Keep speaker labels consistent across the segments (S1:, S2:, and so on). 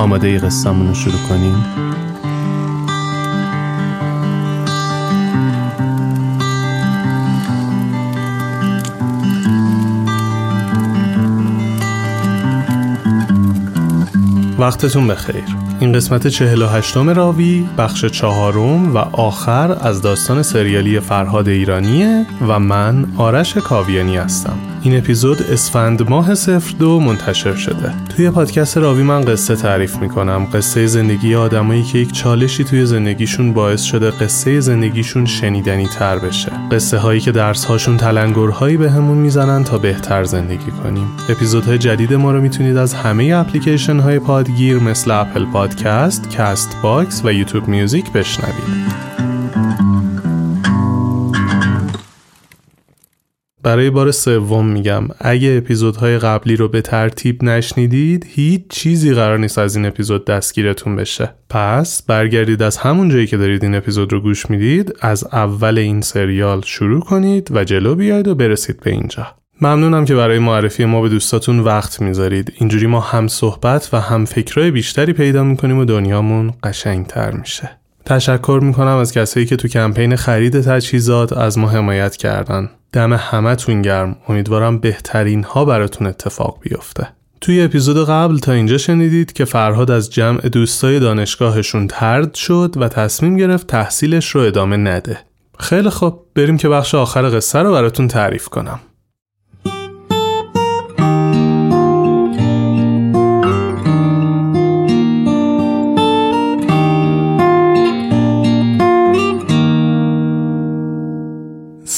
S1: آماده ای قصه‌مون رو شروع کنیم؟ وقتتون بخیر. این قسمت 48 راوی بخش چهارم و آخر از داستان سریالی فرهاد ایرانیه و من آرش کاویانی هستم. این اپیزود اسفند ماه صفر دو منتشر شده. توی پادکست راوی من قصه تعریف می‌کنم. قصه زندگی آدمایی که یک چالشی توی زندگیشون باعث شده قصه زندگیشون شنیدنی تر بشه. قصه هایی که درس هاشون تلنگرهایی به همون می‌زنن تا بهتر زندگی کنیم. اپیزودهای جدید ما رو می‌تونید از همه اپلیکیشن های پادگیر مثل Apple Podcast، Castbox و YouTube Music بشنوید. برای بار سوم میگم اگه اپیزودهای قبلی رو به ترتیب نشنیدید هیچ چیزی قرار نیست از این اپیزود دستگیرتون بشه. پس برگردید از همون جایی که دارید این اپیزود رو گوش می‌دید از اول این سریال شروع کنید و جلو بیاید و برسید به اینجا. ممنونم که برای معرفی ما به دوستاتون وقت می‌ذارید. اینجوری ما هم صحبت و هم فکرهای بیشتری پیدا می‌کنیم و دنیامون قشنگتر میشه. تشکر می‌کنم از کسایی که تو کمپین خرید تجهیزات از ما حمایت کردن. دم همتون گرم. امیدوارم بهترین ها براتون اتفاق بیفته. توی اپیزود قبل تا اینجا شنیدید که فرهاد از جمع دوستای دانشگاهشون ترد شد و تصمیم گرفت تحصیلش رو ادامه نده. خیلی خب بریم که بخش آخر قصه رو براتون تعریف کنم.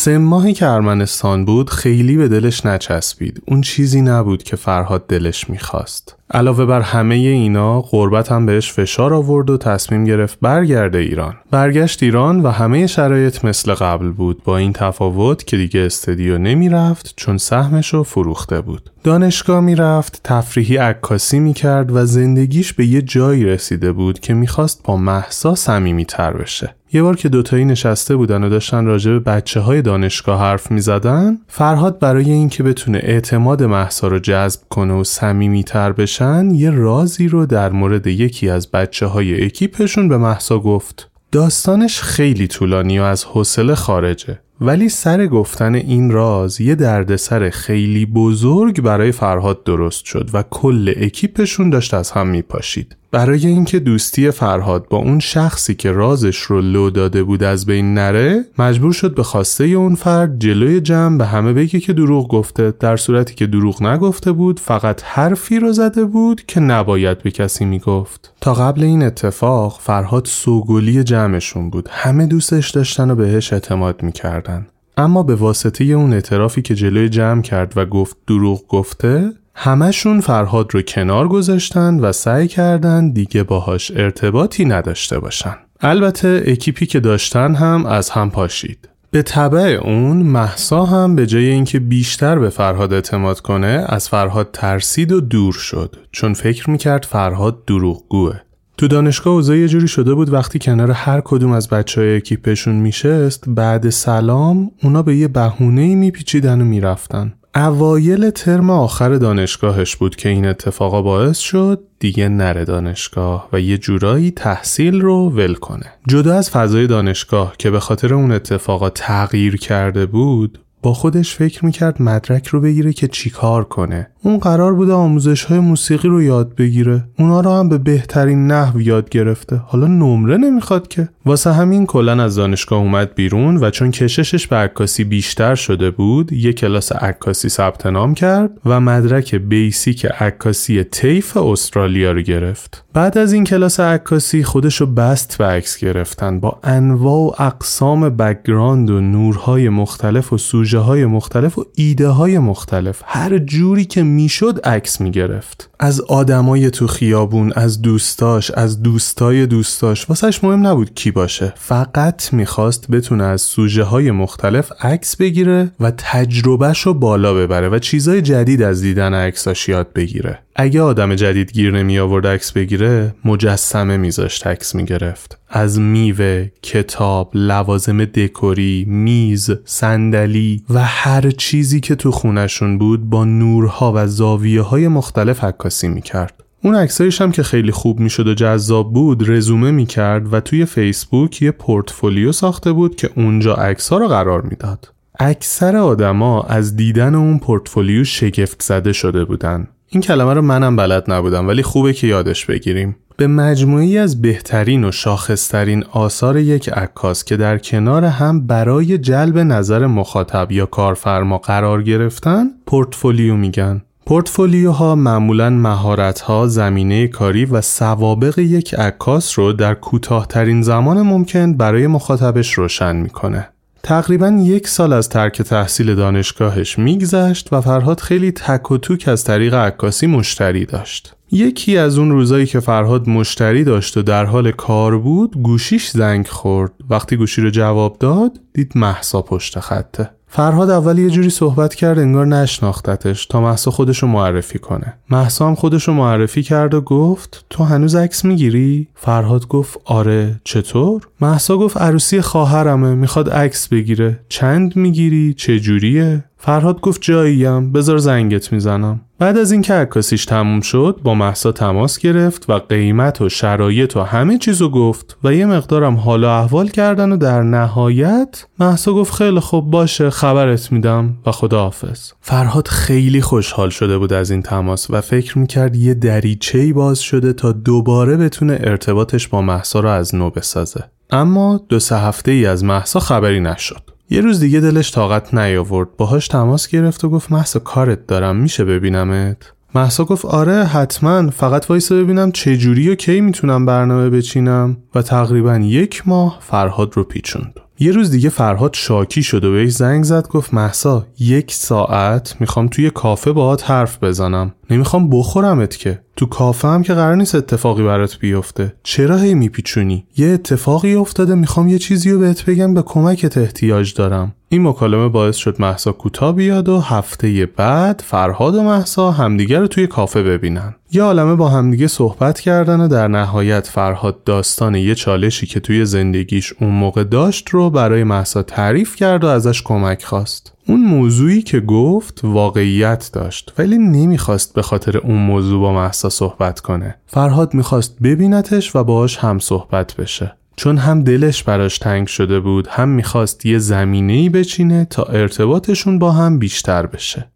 S1: سه ماهی که ارمنستان بود خیلی به دلش نچسبید. اون چیزی نبود که فرهاد دلش می‌خواست. علاوه بر همه اینا قربت هم بهش فشار آورد و تصمیم گرفت برگرده ایران. برگشت ایران و همه شرایط مثل قبل بود. با این تفاوت که دیگه استدیو نمی‌رفت چون سهمش رو فروخته بود. دانشگاه می‌رفت تفریحی عکاسی می‌کرد و زندگیش به یه جایی رسیده بود که می‌خواست با محسا صمیمی تر بشه. یه بار که دوتایی نشسته بودن و داشتن راجع به بچه های دانشگاه حرف می زدن فرهاد برای اینکه بتونه اعتماد محسا رو جذب کنه و صمیمی تر بشن یه رازی رو در مورد یکی از بچه های اکیپشون به محسا گفت. داستانش خیلی طولانی و از حوصله خارجه. ولی سر گفتن این راز یه دردسر خیلی بزرگ برای فرهاد درست شد و کل اکیپشون داشت از هم میپاشید. برای اینکه دوستی فرهاد با اون شخصی که رازش رو لو داده بود از بین نره مجبور شد به خواسته اون فرد جلوی جمع به همه بگه که دروغ گفته. در صورتی که دروغ نگفته بود فقط حرفی رو زده بود که نباید به کسی می‌گفت. تا قبل این اتفاق فرهاد سوگلی جمعشون بود. همه دوستش داشتن و بهش اعتماد می‌کردن. اما به واسطه اون اعترافی که جلوی جمع کرد و گفت دروغ گفته همشون فرهاد رو کنار گذاشتن و سعی کردن دیگه باهاش ارتباطی نداشته باشن. البته اکیپی که داشتن هم از هم پاشید. به طبع اون محسا هم به جای اینکه بیشتر به فرهاد اعتماد کنه از فرهاد ترسید و دور شد چون فکر می‌کرد فرهاد دروغگوه. تو دانشگاه اوضاع یه جوری شده بود وقتی کنار هر کدوم از بچه های اکیپشون میشست بعد سلام اونا به یه بهونه میپیچیدن و می‌رفتن. اوایل ترم آخر دانشگاهش بود که این اتفاقا باعث شد دیگه نره دانشگاه و یه جورایی تحصیل رو ول کنه. جدا از فضای دانشگاه که به خاطر اون اتفاقا تغییر کرده بود با خودش فکر می‌کرد مدرک رو بگیره که چیکار کنه. اون قرار بوده آموزش های موسیقی رو یاد بگیره. اونا رو هم به بهترین نحو یاد گرفته. حالا نمره نمی‌خواد که. واسه همین کلا از دانشگاه اومد بیرون و چون کششش به عکاسی بیشتر شده بود یه کلاس عکاسی ثبت نام کرد و مدرک basic عکاسی TAFE استرالیا رو گرفت. بعد از این کلاس عکاسی خودش رو بست به عکس گرفتن. با انواع و اقسام background و نورهای مختلف و سوژه های مختلف و ایده های مختلف. هر جوری که می‌شد عکس می‌گرفت. از آدمای تو خیابون از دوستاش از دوستای دوستاش. واسه‌ش مهم نبود کی باشه. فقط می‌خواست بتونه از سوژه های مختلف عکس بگیره و تجربه‌ش رو بالا ببره و چیزای جدید از دیدن عکساش یاد بگیره. اگه آدم جدید گیر نمی آورد عکس بگیره مجسمه میذاشت عکس می‌گرفت. از میوه، کتاب، لوازم دکوری، میز، صندلی و هر چیزی که تو خونشون بود با نورها و زاویه های مختلف عکاسی می‌کرد اون عکسایش هم که خیلی خوب می‌شد و جذاب بود رزومه می‌کرد و توی فیسبوک یه پورتفولیو ساخته بود که اونجا عکس رو قرار می‌داد. اکثر آدما از دیدن اون پورتفولیو شگفت زده شده بودن. این کلمه رو منم بلد نبودم ولی خوبه که یادش بگیریم. به مجموعی از بهترین و شاخصترین آثار یک عکاس که در کنار هم برای جلب نظر مخاطب یا کارفرما قرار گرفتن پورتفولیو میگن. پورتفولیوها معمولا مهارت‌ها، زمینه کاری و سوابق یک عکاس رو در کوتاهترین زمان ممکن برای مخاطبش روشن می‌کنه. تقریبا یک سال از ترک تحصیل دانشگاهش میگذشت و فرهاد خیلی تک و توک از طریق عکاسی مشتری داشت. یکی از اون روزایی که فرهاد مشتری داشت و در حال کار بود گوشیش زنگ خورد وقتی گوشی رو جواب داد دید محسا پشت خطه فرهاد اول یه جوری صحبت کرد انگار نشناختتش. تا محسا خودشو معرفی کنه. محسا هم خودشو معرفی کرد و گفت تو هنوز عکس می‌گیری؟ فرهاد گفت آره. چطور؟ محسا گفت عروسی خواهرمه می‌خواد عکس بگیره. چند می‌گیری؟ چه جوریه؟ فرهاد گفت جاییم بذار زنگت می‌زنم. بعد از اینکه عکاسیش تموم شد با محسا تماس گرفت و قیمت و شرایط و همه چیزو گفت و یه مقدارم حال و احوال کردن و در نهایت محسا گفت خیلی خوب باشه خبرت میدم و خداحافظ فرهاد خیلی خوشحال شده بود از این تماس و فکر می‌کرد یه دریچه‌ای باز شده تا دوباره بتونه ارتباطش با محسا رو از نو بسازه. اما دو سه هفته ای از محسا خبری نشد. یه روز دیگه دلش طاقت نیاورد. باهاش تماس گرفت و گفت محسا کارت دارم میشه ببینمت؟ محسا گفت آره حتما. فقط وایسا ببینم چه جوری و کی می‌تونم برنامه بچینم. و تقریبا یک ماه فرهاد رو پیچوند. یه روز دیگه فرهاد شاکی شد و بهش زنگ زد گفت محسا یک ساعت می‌خوام توی کافه باهات حرف بزنم. نمی‌خوام بخورمت که. تو کافه هم که قرار نیست اتفاقی برات بیفته. چرا هی میپیچونی؟ یه اتفاقی افتاده می‌خوام یه چیزی رو بهت بگم به کمکت احتیاج دارم. این مکالمه باعث شد محسا کوتاه بیاد و هفته بعد فرهاد و محسا همدیگه رو توی کافه ببینن. یه عالمه با همدیگه صحبت کردن و در نهایت فرهاد داستان یه چالشی که توی زندگیش اون موقع داشت رو برای محسا تعریف کرد و ازش کمک خواست. اون موضوعی که گفت واقعیت داشت ولی نمی‌خواست به خاطر اون موضوع با محسا صحبت کنه. فرهاد می‌خواست ببینتش و باهاش هم صحبت بشه. چون هم دلش براش تنگ شده بود هم می‌خواست یه زمینه‌ای بچینه تا ارتباطشون با هم بیشتر بشه.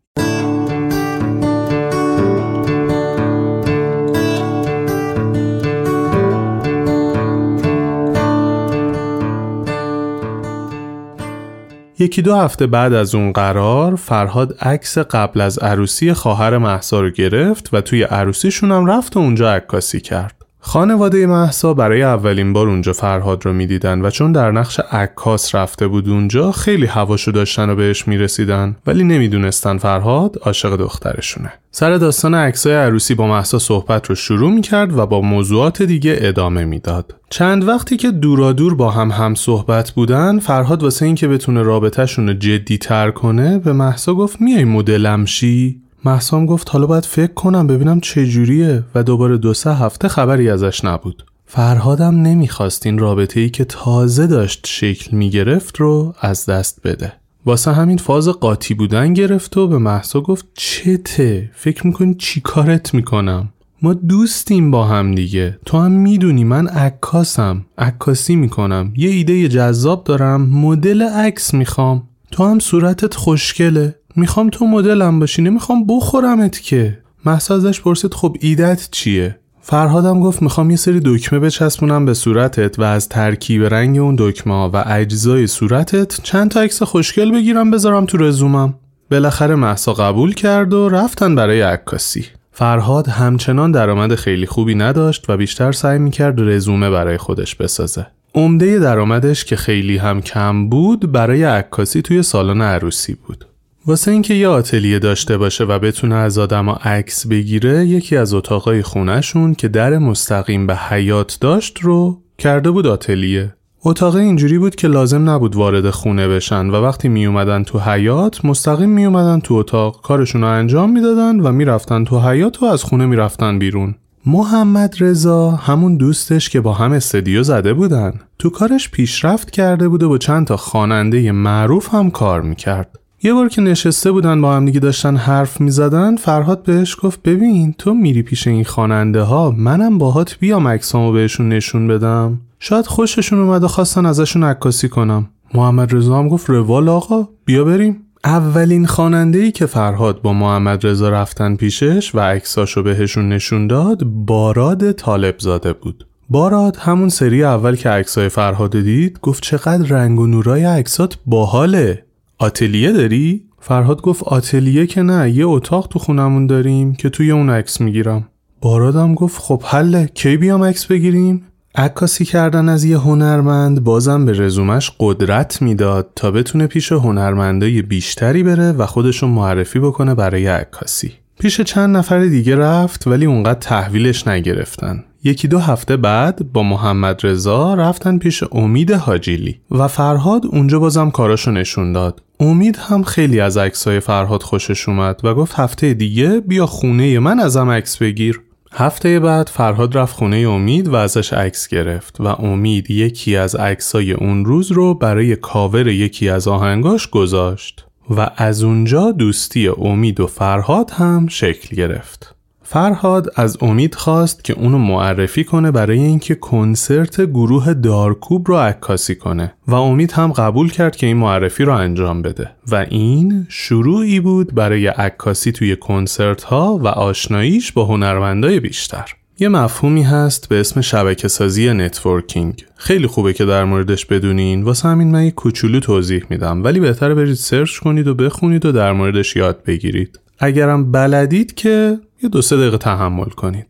S1: یکی دو هفته بعد از اون قرار فرهاد عکس قبل از عروسی خواهر محسا رو گرفت و توی عروسیشون هم رفت و اونجا عکاسی کرد. خانواده محسا برای اولین بار اونجا فرهاد رو می‌دیدن و چون در نقش عکاس رفته بود اونجا خیلی هواشو داشتن و بهش می‌رسیدن ولی نمی‌دونستن فرهاد عاشق دخترشونه. سر داستان عکسای عروسی با محسا صحبت رو شروع می‌کرد و با موضوعات دیگه ادامه می‌داد. چند وقتی که دورا دور با هم هم صحبت بودن فرهاد واسه اینکه بتونه رابطهشون رو جدی تر کنه به محسا گفت میای مدلم شی محسام گفت حالا باید فکر کنم ببینم چجوریه و دوباره دو سه هفته خبری ازش نبود. فرهادم نمی‌خواست این رابطه ای که تازه داشت شکل می‌گرفت رو از دست بده. واسه همین فاز قاطی بودن گرفت و به محسا گفت چته فکر می‌کنی چی کارت می‌کنم؟ ما دوستیم با هم دیگه. تو هم می‌دونی من عکاسم عکاسی می‌کنم. یه ایده جذاب دارم مدل عکس می‌خوام. تو هم صورتت خوشگله. می‌خوام تو مدلم باشی نمی‌خوام بخورمت که. محسا ازش پرسید خب ایدت چیه؟ فرهادم گفت می‌خوام یه سری دکمه بچسبونم به صورتت و از ترکیب رنگ اون دکمه و اجزای صورتت چند تا عکس خوشگل بگیرم بذارم تو رزومم. بالاخره محسا قبول کرد و رفتن برای عکاسی. فرهاد همچنان درآمد خیلی خوبی نداشت و بیشتر سعی می‌کرد رزومه برای خودش بسازه. عمده درآمدش که خیلی هم کم بود برای عکاسی توی سالن عروسی بود. واسه اینکه یه آتلیه داشته باشه و بتونه از آدما عکس بگیره یکی از اتاقای خونهشون که در مستقیم به حیات داشت رو کرده بود آتلیه. اتاق اینجوری بود که لازم نبود وارد خونه بشن و وقتی می اومدن تو حیات مستقیم می اومدن تو اتاق کارشون رو انجام می‌دادن و می‌رفتن تو حیات و از خونه می‌رفتن بیرون. محمد رضا همون دوستش که با هم استدیو زده بودن. تو کارش پیشرفت کرده بود و با چند تا خواننده معروف هم کار می‌کرد. یه بار که نشسته بودن با هم دیگه داشتن حرف می‌زدن فرهاد بهش گفت ببین تو میری پیش این خواننده ها منم باهات بیام عکسامو بهشون نشون بدم. شاید خوششون اومد و خواستن ازشون عکاسی کنم. محمد رضا هم گفت روال آقا بیا بریم. اولین خواننده ای که فرهاد با محمد رضا رفتن پیشش و عکساشو بهشون نشون داد باراد طالب زاده بود. باراد همون سری اول که عکسای فرهاد دید گفت چقدر رنگ و نورای عکسات باحاله. آتلیه داری؟ فرهاد گفت آتلیه که نه یه اتاق تو خونمون داریم که توی اون عکس می‌گیرم بارادم گفت خب حله کی بیام عکس بگیریم؟ عکاسی کردن از یه هنرمند بازم به رزومش قدرت می‌داد تا بتونه پیش هنرمندای بیشتری بره و خودشون معرفی بکنه برای عکاسی. پیش چند نفر دیگه رفت ولی اونقدر تحویلش نگرفتن. یکی دو هفته بعد با محمد رضا رفتن پیش امید حاجیلی و فرهاد اونجا بازم کاراشو نشون داد. امید هم خیلی از عکسای فرهاد خوشش اومد و گفت هفته دیگه بیا خونه من ازم عکس بگیر. هفته بعد فرهاد رفت خونه امید و ازش عکس گرفت و امید یکی از عکسای اون روز رو برای کاور یکی از آهنگاش گذاشت و از اونجا دوستی امید و فرهاد هم شکل گرفت. فرهاد از امید خواست که اونو معرفی کنه برای اینکه کنسرت گروه دارکوب رو عکاسی کنه و امید هم قبول کرد که این معرفی رو انجام بده. و این شروعی بود برای عکاسی توی کنسرت ها و آشناییش با هنرمندای بیشتر. یه مفهومی هست به اسم شبکه سازی networking. خیلی خوبه که در موردش بدونین. واسه همین من یه کوچولو توضیح میدم. ولی بهتره برید سرچ کنید و بخونید و در موردش یاد بگیرید. اگرم بلدید که یه دو سه دقیقه تحمل کنید.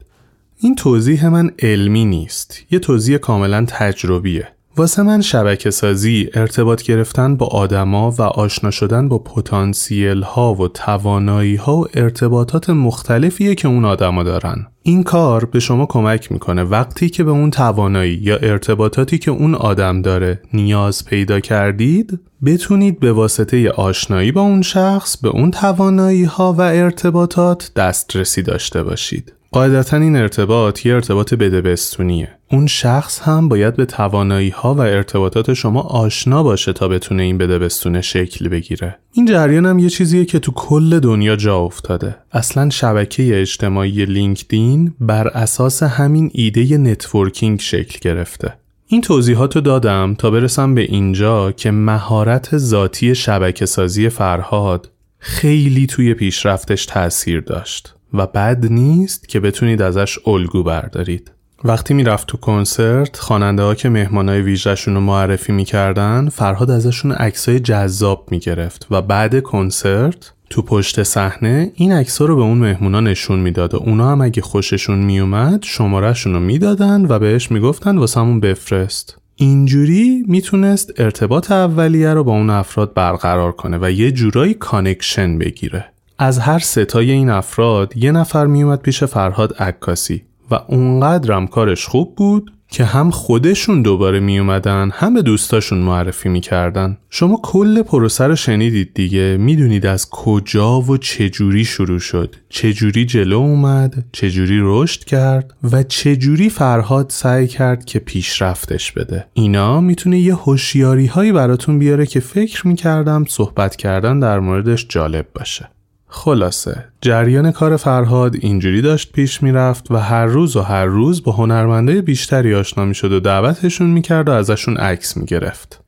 S1: این توضیح من علمی نیست. یه توضیح کاملا تجربیه. واسه من شبکه سازی ارتباط گرفتن با آدما و آشنا شدن با پتانسیل ها و توانایی ها و ارتباطات مختلفیه که اون آدما دارن. این کار به شما کمک می‌کنه وقتی که به اون توانایی یا ارتباطاتی که اون آدم داره نیاز پیدا کردید بتونید به واسطه آشنایی با اون شخص به اون توانایی ها و ارتباطات دسترسی داشته باشید. قاعدتا این ارتباط یه ارتباط بده‌بستونیه. اون شخص هم باید به توانایی ها و ارتباطات شما آشنا باشه تا بتونه این بده‌بستونه شکل بگیره. این جریان هم یه چیزیه که تو کل دنیا جا افتاده. اصلا شبکه اجتماعی LinkedIn بر اساس همین ایده networking شکل گرفته. این توضیحات رو دادم تا برسم به اینجا که مهارت ذاتی شبکه سازی فرهاد خیلی توی پیشرفتش تأثیر داشت. و بد نیست که بتونید ازش الگو بردارید. وقتی می‌رفت تو کنسرت خواننده ها که مهمانای ویژه‌شون رو معرفی می‌کردن فرهاد ازشون عکسای جذاب می‌گرفت و بعد کنسرت تو پشت صحنه این عکس رو به اون مهمونا نشون می‌داد و اونا هم اگه خوششون میومد شماره‌شون رو می‌دادن و بهش می‌گفتن واسمون بفرست اینجوری می‌تونست ارتباط اولیه رو با اون افراد برقرار کنه و یه جورایی connection بگیره از هر ستای این افراد یه نفر میومد پیش فرهاد عکاسی و اونقدرم کارش خوب بود که هم خودشون دوباره می اومدن هم به دوستاشون معرفی می‌کردن. شما کل پروسه رو شنیدید دیگه می‌دونید از کجا و چجوری شروع شد. چجوری جلو اومد چجوری رشد کرد و چجوری فرهاد سعی کرد که پیشرفتش بده. اینا می‌تونه یه هوشیاری هایی براتون بیاره که فکر می‌کردم صحبت کردن در موردش جالب باشه. خلاصه جریان کار فرهاد اینجوری داشت پیش می‌رفت و هر روز و هر روز با هنرمنده بیشتری آشنا می‌شد و دعوتشون می‌کرد و ازشون عکس می‌گرفت.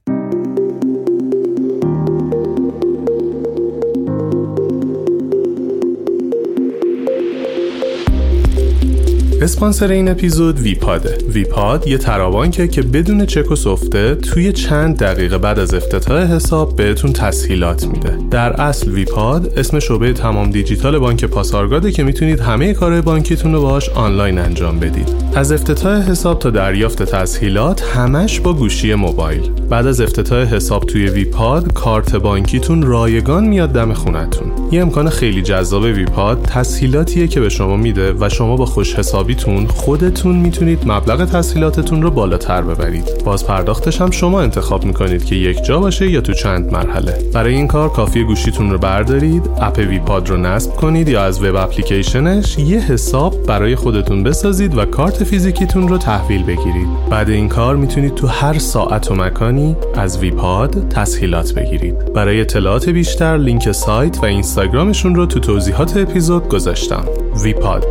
S1: اسپانسر این اپیزود ویپاده. ویپاد یه تراوانکه که بدون چک و سفته توی چند دقیقه بعد از افتتاح حساب بهتون تسهیلات میده. در اصل ویپاد اسم شعبه تمام دیجیتال بانک پاسارگاده که می‌تونید همه کارهای بانکیتون رو باهاش آنلاین انجام بدید. از افتتاح حساب تا دریافت تسهیلات همش با گوشی موبایل. بعد از افتتاح حساب توی ویپاد کارت بانکیتون رایگان میاد دم خونتون. یه امکان خیلی جذاب ویپاد تسهیلاتیه که به شما میده و شما با خوش حسابیتون خودتون می‌تونید مبلغ تسهیلاتتون رو بالاتر ببرید. باز پرداختش هم شما انتخاب می‌کنید که یک جا باشه یا تو چند مرحله. برای این کار کافی گوشیتون رو بردارید اپ ویپاد رو نصب کنید یا از web application ش یه حساب برای خودتون بسازید و کارت فیزیکیتون رو تحویل بگیرید. بعد این کار می‌تونید تو هر ساعت و مکانی از ویپاد تسهیلات بگیرید. برای اطلاعات بیشتر لینک سایت و اینستاگرامشون رو تو توضیحات اپیزود گذاشتم. ویپاد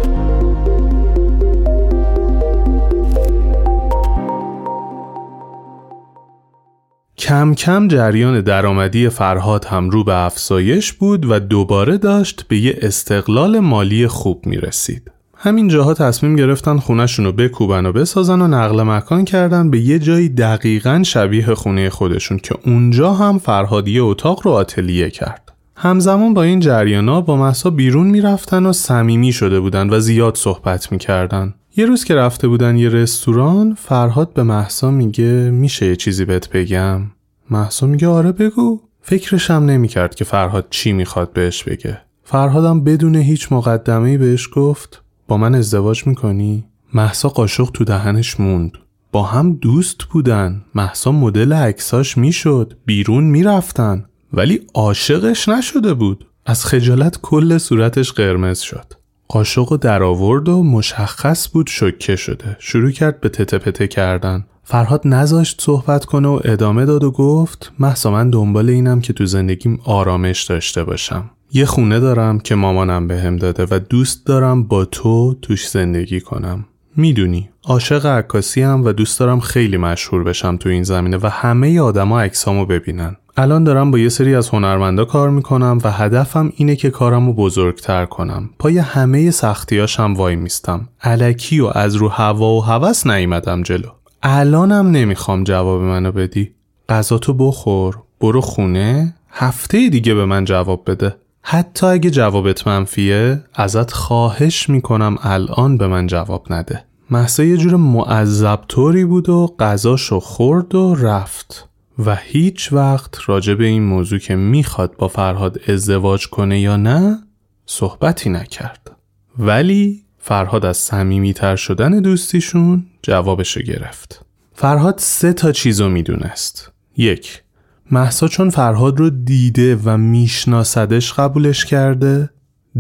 S1: کم کم جریان درآمدی فرهاد هم رو به افزایش بود و دوباره داشت به یه استقلال مالی خوب می رسید. همین جاها تصمیم گرفتن خونهشون رو بکوبن و بسازن و نقل مکان کردن به یه جایی دقیقا شبیه خونه خودشون که اونجا هم فرهادی اتاق رو آتلیه کرد. همزمان با این جریانا با محسا بیرون می‌رفتن و صمیمی شده بودن و زیاد صحبت می‌کردن. یه روز که رفته بودن یه رستوران فرهاد به محسا میگه میشه یه چیزی بهت بگم. محسا میگه آره بگو. فکرش هم نمی‌کرد که فرهاد چی می‌خواد بهش بگه. فرهادم بدون هیچ مقدمه‌ای بهش گفت با من ازدواج می‌کنی؟ محسا قاشق تو دهنش موند. با هم دوست بودن. محسا مدل عکساش می‌شد. بیرون می‌رفتن. ولی عاشقش نشده بود. از خجالت کل صورتش قرمز شد. قاشق در آورد و مشخص بود شکه شده. شروع کرد به تته پته کردن. فرهاد نذاشت صحبت کنه و ادامه داد و گفت محسا من دنبال اینم که تو زندگیم آرامش داشته باشم. یه خونه دارم که مامانم بهم به داده و دوست دارم با تو توش زندگی کنم. می‌دونی عاشق عکاسی هم و دوست دارم خیلی مشهور بشم تو این زمینه و همه آدما عکسامو ببینن. الان دارم با یه سری از هنرمندا کار می‌کنم و هدفم اینه که کارمو بزرگتر کنم. پای همه سختیاش هم وای میستم. علکی و از رو هوا و هوس نیومدم جلو. الانم نمی‌خوام جواب منو بدی. غذا تو بخور برو خونه هفته دیگه به من جواب بده. حتی اگه جوابت منفیه ازت خواهش می‌کنم الان به من جواب نده. محسا یه جور معذب طوری بود و غذاشو خورد و رفت. و هیچ وقت راجع به این موضوع که می‌خواد با فرهاد ازدواج کنه یا نه صحبتی نکرد. ولی فرهاد از صمیمیتر شدن دوستیشون جوابشو گرفت. فرهاد سه تا چیزو می‌دونست. یک محسا چون فرهاد رو دیده و میشناسدش قبولش کرده.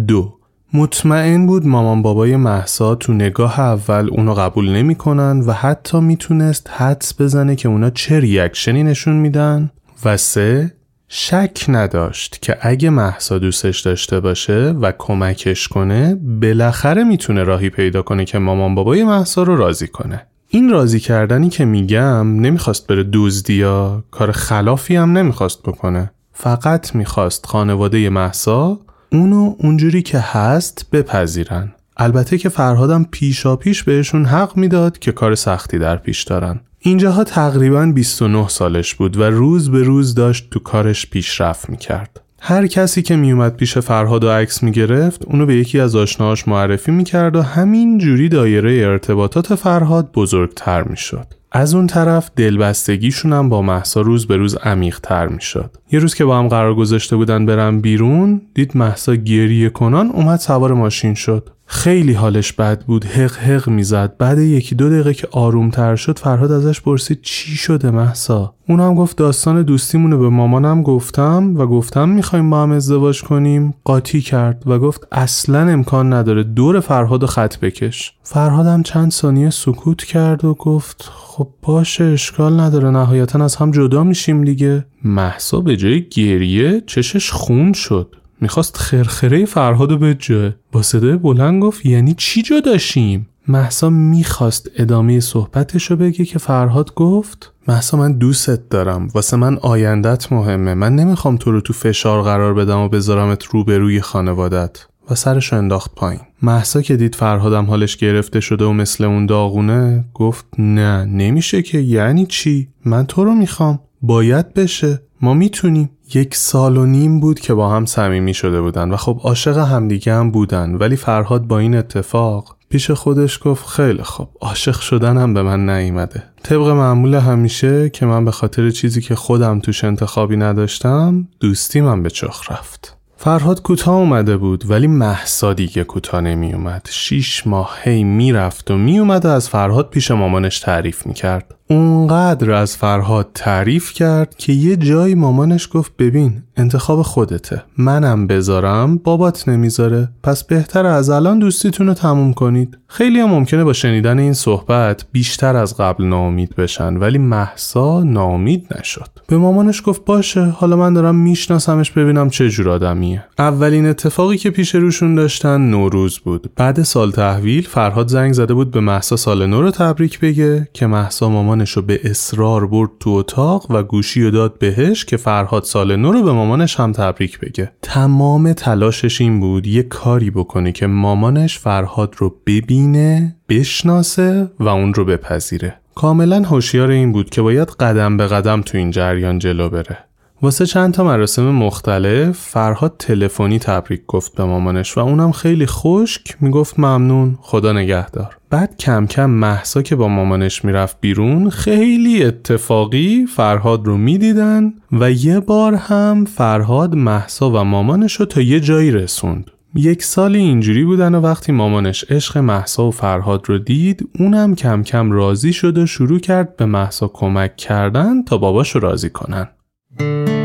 S1: دو مطمئن بود مامان بابای محسا تو نگاه اول اونو قبول نمی‌کنن و حتی می‌تونست حدس بزنه که اونا چه ریاکشنی نشون میدن. و سه شک نداشت که اگه محسا دوستش داشته باشه و کمکش کنه بالاخره می‌تونه راهی پیدا کنه که مامان بابای محسا رو راضی کنه. این راضی کردنی که میگم نمی‌خواست بره دزدیا کار خلافی هم نمی‌خواست بکنه. فقط می‌خواست خانواده محسا اونو اونجوری که هست بپذیرن البته که فرهادم پیشا پیش بهشون حق می‌داد که کار سختی در پیش دارن اینجاها تقریبا 29 سالش بود و روز به روز داشت تو کارش پیشرفت می‌کرد هر کسی که میومد پیش فرهاد و عکس می‌گرفت اونو به یکی از آشناهاش معرفی می‌کرد و همین جوری دایره ارتباطات فرهاد بزرگتر می‌شد. از اون طرف دلبستگیشون هم با محسا روز به روز عمیق تر می شد. یه روز که با هم قرار گذاشته بودن برن بیرون دید محسا گریه کنان اومد سوار ماشین شد. خیلی حالش بد بود حق حق می‌زد. بعد یکی دو دقیقه که آروم تر شد فرهاد ازش پرسید چی شده محسا اون هم گفت داستان دوستیمونو به مامانم گفتم و گفتم می‌خوایم با هم ازدواج کنیم. قاطی کرد و گفت اصلا امکان نداره دور فرهاد و خط بکش. فرهادم چند ثانیه سکوت کرد و گفت خب باشه اشکال نداره نهایتا از هم جدا میشیم دیگه. محسا به جای گریه چشش خون شد. می‌خواست خرخره فرهادو به جه با صدای بلند گفت یعنی چی داشیم؟ محسا می‌خواست ادامه صحبتشو بگه که فرهاد گفت محسا من دوستت دارم. واسه من آیندت مهمه. من نمی‌خوام تو رو تو فشار قرار بدم و بذارمت روبروی خانوادت. و سرش انداخت پایین. محسا که دید فرهادم حالش گرفته شده و مثل اون داغونه گفت نه نمیشه که. یعنی چی؟ من تو رو می‌خوام. باید بشه. ما می‌تونیم. یک سال و نیم بود که با هم صمیمی شده بودن و خب عاشق همدیگه هم بودن. ولی فرهاد با این اتفاق پیش خودش گفت خیلی خب عاشق شدن هم به من نیامده طبق معمول همیشه که من به خاطر چیزی که خودم توش انتخابی نداشتم دوستی من به چخ رفت. فرهاد کوتاه اومده بود ولی محسا دیگه کوتاه نمی اومد شیش ماه هی می‌رفت و میومد و از فرهاد پیش مامانش تعریف می‌کرد. اونقدر از فرهاد تعریف کرد که یه جایی مامانش گفت ببین انتخاب خودته. منم بذارم بابات نمی‌ذاره. پس بهتر از الان دوستیتون رو تموم کنید. خیلی هم ممکنه با شنیدن این صحبت بیشتر از قبل ناامید بشن ولی محسا ناامید نشد. به مامانش گفت باشه حالا من دارم میشناسمش ببینم چه جور آدمیه. اولین اتفاقی که پیش روشون داشتن نوروز بود. بعد سال تحویل فرهاد زنگ زده بود به محسا سال نو رو تبریک بگه که محسا مامانش رو به اصرار برد تو اتاق و گوشی رو داد بهش که فرهاد سال نو رو به مامانش هم تبریک بگه. تمام تلاشش این بود یه کاری بکنه که مامانش فرهاد رو ببینه بشناسه و اون رو بپذیره. کاملا هوشیار این بود که باید قدم به قدم تو این جریان جلو بره. واسه چند تا مراسم مختلف فرهاد تلفنی تبریک گفت به مامانش و اونم خیلی خشک می‌گفت ممنون خدا نگهدار. بعد کم کم محسا که با مامانش می‌رفت بیرون خیلی اتفاقی فرهاد رو می‌دیدن و یه بار هم فرهاد محسا و مامانش رو تا یه جایی رسوند. یک سال اینجوری بودن و وقتی مامانش عشق محسا و فرهاد رو دید اونم کم کم راضی شد و شروع کرد به محسا کمک کردن تا باباش رو راضی کنن. Mm-hmm.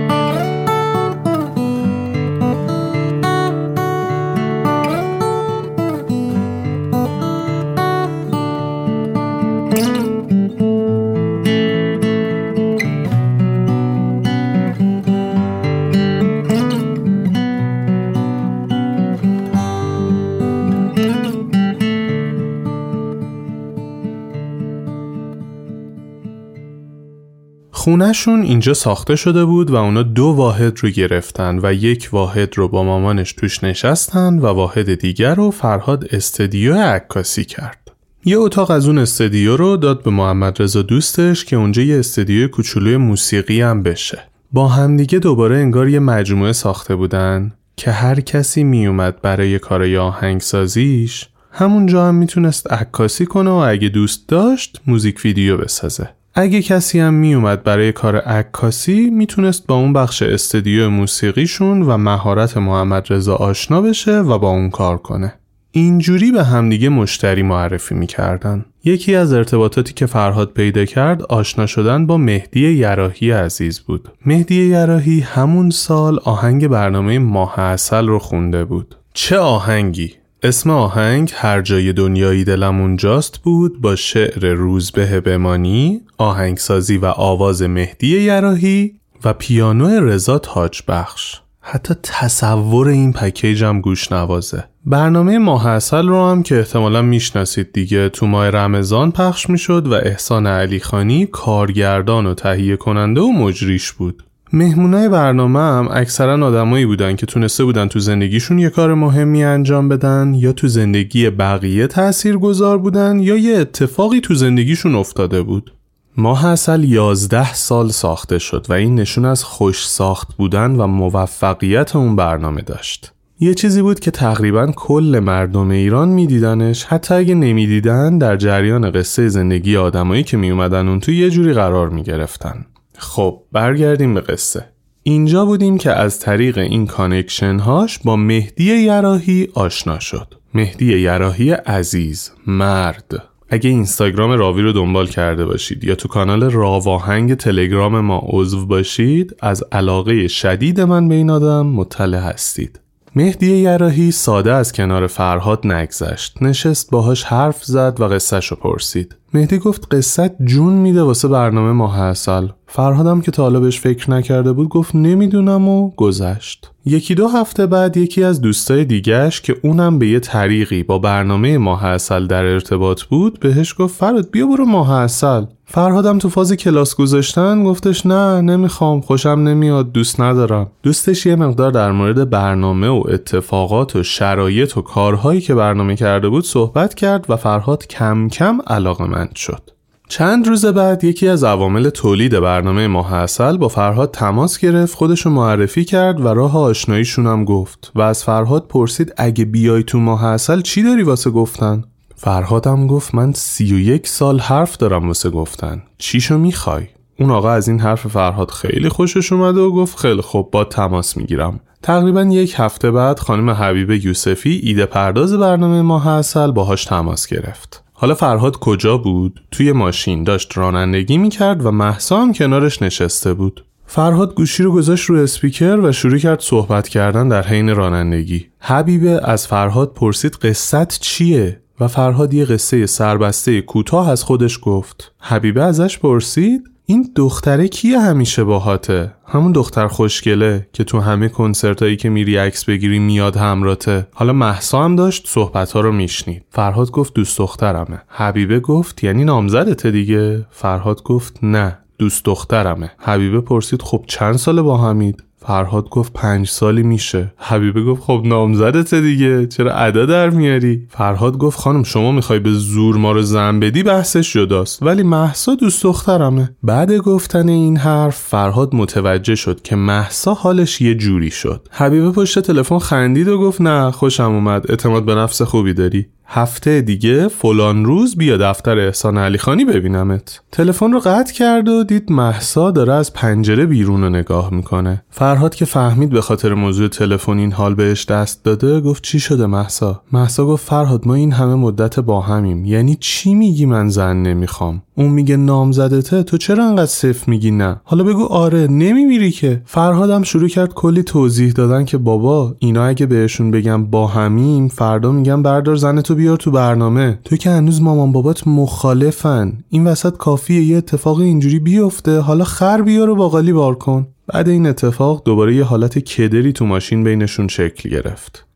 S1: خونهشون اینجا ساخته شده بود و اونا دو واحد رو گرفتن و یک واحد رو با مامانش توش نشستن و واحد دیگر رو فرهاد استدیو عکاسی کرد. یه اتاق از اون استدیو رو داد به محمد رضا دوستش که اونجا یه استدیو کوچولوی موسیقی هم بشه. با همدیگه دوباره انگار یه مجموعه ساخته بودن که هر کسی میومد برای کارای آهنگسازیش همونجا هم می‌تونست عکاسی کنه و اگه دوست داشت موزیک ویدیو بسازه. اگه کسی هم میومد برای کار عکاسی می‌تونست با اون بخش استدیو موسیقیشون و مهارت محمد رضا آشنا بشه و با اون کار کنه. اینجوری به همدیگه مشتری معرفی می‌کردن. یکی از ارتباطاتی که فرهاد پیدا کرد آشنا شدن با مهدی یراهی عزیز بود. مهدی یراهی همون سال آهنگ برنامه ماه اصل رو خونده بود. چه آهنگی؟ اسم آهنگ هر جای دنیایی دلم اونجاست بود با شعر روزبه بمانی، آهنگسازی و آواز مهدی یراهی و پیانو رضا تاج بخش. حتی تصور این پکیج هم گوش نوازه برنامه ماه اصل رو هم که احتمالا می‌شناسید دیگه تو ماه رمضان پخش می‌شد و احسان علی خانی کارگردان و تهیه کننده و مجریش بود مهمونای برنامه هم اکثرا آدمایی بودن که تونسته بودن تو زندگیشون یه کار مهمی انجام بدن یا تو زندگی بقیه تأثیر گذار بودن یا یه اتفاقی تو زندگیشون افتاده بود ماه عسل 11 سال ساخته شد و این نشون از خوش ساخت بودن و موفقیت اون برنامه داشت. یه چیزی بود که تقریبا کل مردم ایران میدیدنش حتی اگه نمی‌دیدن در جریان قصه زندگی آدمایی که میومدن اون تو یه جوری قرار می‌گرفتن. خب برگردیم به قصه. اینجا بودیم که از طریق این connection هاش با مهدی یراهی آشنا شد. مهدی یراهی عزیز، مرد، اگه اینستاگرام راوی رو دنبال کرده باشید یا تو کانال راواهنگ تلگرام ما عضو باشید از علاقه شدید من به این آدم مطلع هستید مهدی یراهی ساده از کنار فرهاد نگذشت. نشست باهاش حرف زد و قصهش رو پرسید. مهدی گفت قصت جون میده واسه برنامه ماه اصل فرهادم که تا بهش فکر نکرده بود گفت نمی‌دونم و گذشت. یکی دو هفته بعد یکی از دوستای دیگهش که اونم به یه طریقی با برنامه ماه اصل در ارتباط بود بهش گفت فراد بیا برو ماه اصل فرهادم تو فاز کلاس گذاشتن گفتش نه نمی‌خوام خوشم نمیاد دوست ندارم. دوستش یه مقدار در مورد برنامه و اتفاقات و شرایط و کارهایی که برنامه کرده بود صحبت کرد و فرهاد کم کم علاقه مند شد. چند روز بعد یکی از عوامل تولید برنامه ماه اصل با فرهاد تماس گرفت خودشو معرفی کرد و راه آشناییشون هم گفت و از فرهاد پرسید اگه بیای تو ماه اصل چی داری واسه گفتن؟ فرهادم گفت من سی و یک سال حرف دارم واسه گفتن چیشو می‌خوای؟ اون آقا از این حرف فرهاد خیلی خوشش اومده و گفت خیلی خوب با تماس می‌گیرم تقریبا یک هفته بعد خانم حبیب یوسفی ایده پرداز برنامه ماه اصل باهاش تماس گرفت حالا فرهاد کجا بود؟ توی ماشین داشت رانندگی می‌کرد و محسا هم کنارش نشسته بود. فرهاد گوشی رو گذاشت رو اسپیکر و شروع کرد صحبت کردن در حین رانندگی. حبیبه از فرهاد پرسید قصت چیه؟ و فرهاد یه قصه سربسته کوتاه از خودش گفت. حبیبه ازش پرسید این دختره کیه همیشه باهاته همون دختر خوشگله که تو همه کنسرت که میری عکس بگیری میاد همراته. حالا محسا هم داشت صحبت ها رو میشنید. فرهاد گفت دوست دخترمه. حبیبه گفت یعنی نامزدته دیگه؟ فرهاد گفت نه دوست دخترمه. حبیبه پرسید خب چند ساله با همید فرهاد گفت پنج سالی میشه. حبیبه گفت خب نامزدت دیگه. چرا ادا در میاری؟ فرهاد گفت خانم شما می‌خوای به زور ما رو زن بدی؟ بحثش جداست. ولی محسا دوست دخترمه. بعد گفتن این حرف فرهاد متوجه شد که محسا حالش یه جوری شد. حبیبه پشت تلفن خندید و گفت نه خوشم اومد. اعتماد به نفس خوبی داری. هفته دیگه فلان روز بیا دفتر احسان علی خانی ببینمت. تلفن رو قطع کرد و دید محسا داره از پنجره بیرون رو نگاه می‌کنه. فرهاد که فهمید به خاطر موضوع تلفن این حال بهش دست داده گفت چی شده محسا محسا گفت فرهاد ما این همه مدت با همیم. یعنی چی میگی من زن نمی‌خوام؟ اون میگه نامزدته تو چرا انقدر صف میگی نه؟ حالا بگو آره نمیمیری که. فرهادم شروع کرد کلی توضیح دادن که بابا اینا اگه بهشون بگم با همیم فردا میگم بردار زن تو بیار تو برنامه. تو که هنوز مامان بابات مخالفن. این وسط کافیه یه اتفاق اینجوری بیفته. حالا خر بیار و باقالی بار کن. بعد این اتفاق دوباره یه حالت کدری تو ماشین بینشون شکل گرفت.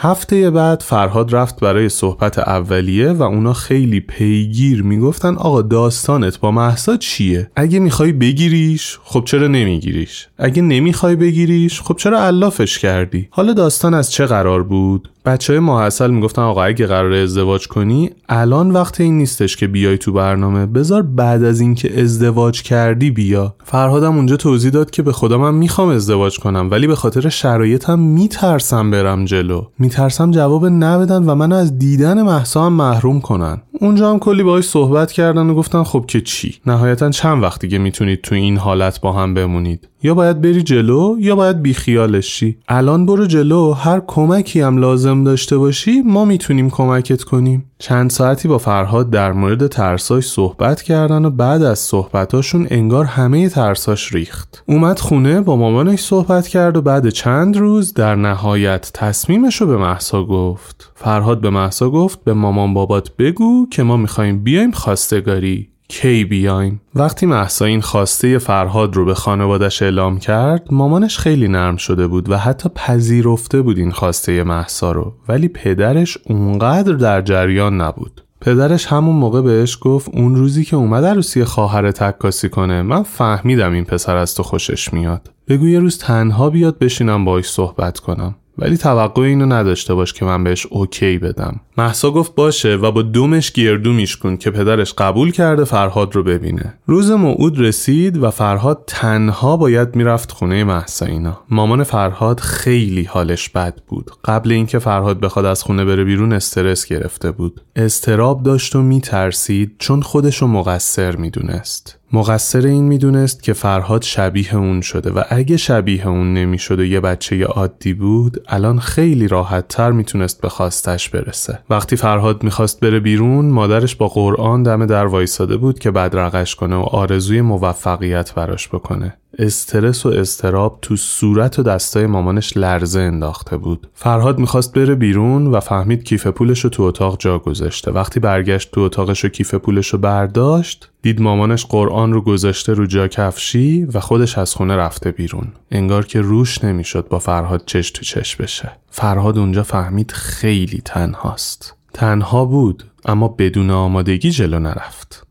S1: هفته بعد فرهاد رفت برای صحبت اولیه و اونا خیلی پیگیر می‌گفتن آقا داستانت با محسا چیه؟ اگه می‌خوای بگیریش خب چرا نمیگیریش؟ اگه نمی‌خوای بگیریش خب چرا علافش کردی؟ حالا داستان از چه قرار بود؟ بچه های ماحصل می‌گفتن آقا اگه قرار ازدواج کنی الان وقت این نیستش که بیای تو برنامه. بذار بعد از اینکه ازدواج کردی بیا. فرهادم اونجا توضیح داد که به خدا من می‌خوام ازدواج کنم ولی به خاطر شرایطم میترسم برم جلو. میترسم جواب نبدن و من از دیدن محسا هم محروم کنن. اونجا هم کلی باهاش صحبت کردن و گفتن خب که چی؟ نهایتا چند وقت دیگه می‌تونید تو این حالت با هم بمونید. یا باید بری جلو یا باید بیخیالش شی. الان برو جلو هر کمکی هم لازم داشته باشی ما می‌تونیم کمکت کنیم. چند ساعتی با فرهاد در مورد ترساش صحبت کردن و بعد از صحبتاشون انگار همه ترساش ریخت. اومد خونه با مامانش صحبت کرد و بعد چند روز در نهایت تصمیمش رو به محسا گفت. فرهاد به محسا گفت به مامان بابات بگو که ما می‌خوایم بیایم خواستگاری. کی بیایم وقتی محسا این خواسته فرهاد رو به خانوادش اعلام کرد مامانش خیلی نرم شده بود و حتی پذیرفته بود این خواسته محسا رو ولی پدرش اونقدر در جریان نبود. پدرش همون موقع بهش گفت اون روزی که اومد عروسی خواهر تکاسی کنه من فهمیدم این پسر از تو خوشش میاد. بگو یه روز تنها بیاد بشینم باش صحبت کنم. ولی توقع اینو نداشته باش که من بهش اوکی بدم. محسا گفت باشه و با دومش گردو میشکن که پدرش قبول کرده فرهاد رو ببینه. روز موعود رسید و فرهاد تنها باید می‌رفت خونه محسا اینا. مامان فرهاد خیلی حالش بد بود. قبل اینکه فرهاد بخواد از خونه بره بیرون استرس گرفته بود. استراب داشت و میترسید چون خودش رو مقصر می‌دونست. مقصر این می‌دونست که فرهاد شبیه اون شده و اگه شبیه اون نمی‌شد و یه بچه عادی بود الان خیلی راحت تر می‌تونست به خواستش برسه. وقتی فرهاد می‌خواست بره بیرون مادرش با قرآن دم در وایساده بود که بدرقش کنه و آرزوی موفقیت براش بکنه. استرس و استراب تو صورت و دستای مامانش لرزه انداخته بود. فرهاد می‌خواست بره بیرون و فهمید کیف پولش رو تو اتاق جا گذاشته. وقتی برگشت تو اتاقش و کیف پولش رو برداشت دید مامانش قرآن رو گذاشته رو جا کفشی و خودش از خونه رفته بیرون. انگار که روش نمی‌شد با فرهاد چش تو چش بشه. فرهاد اونجا فهمید خیلی تنهاست. تنها بود اما بدون آمادگی جلو نرفت.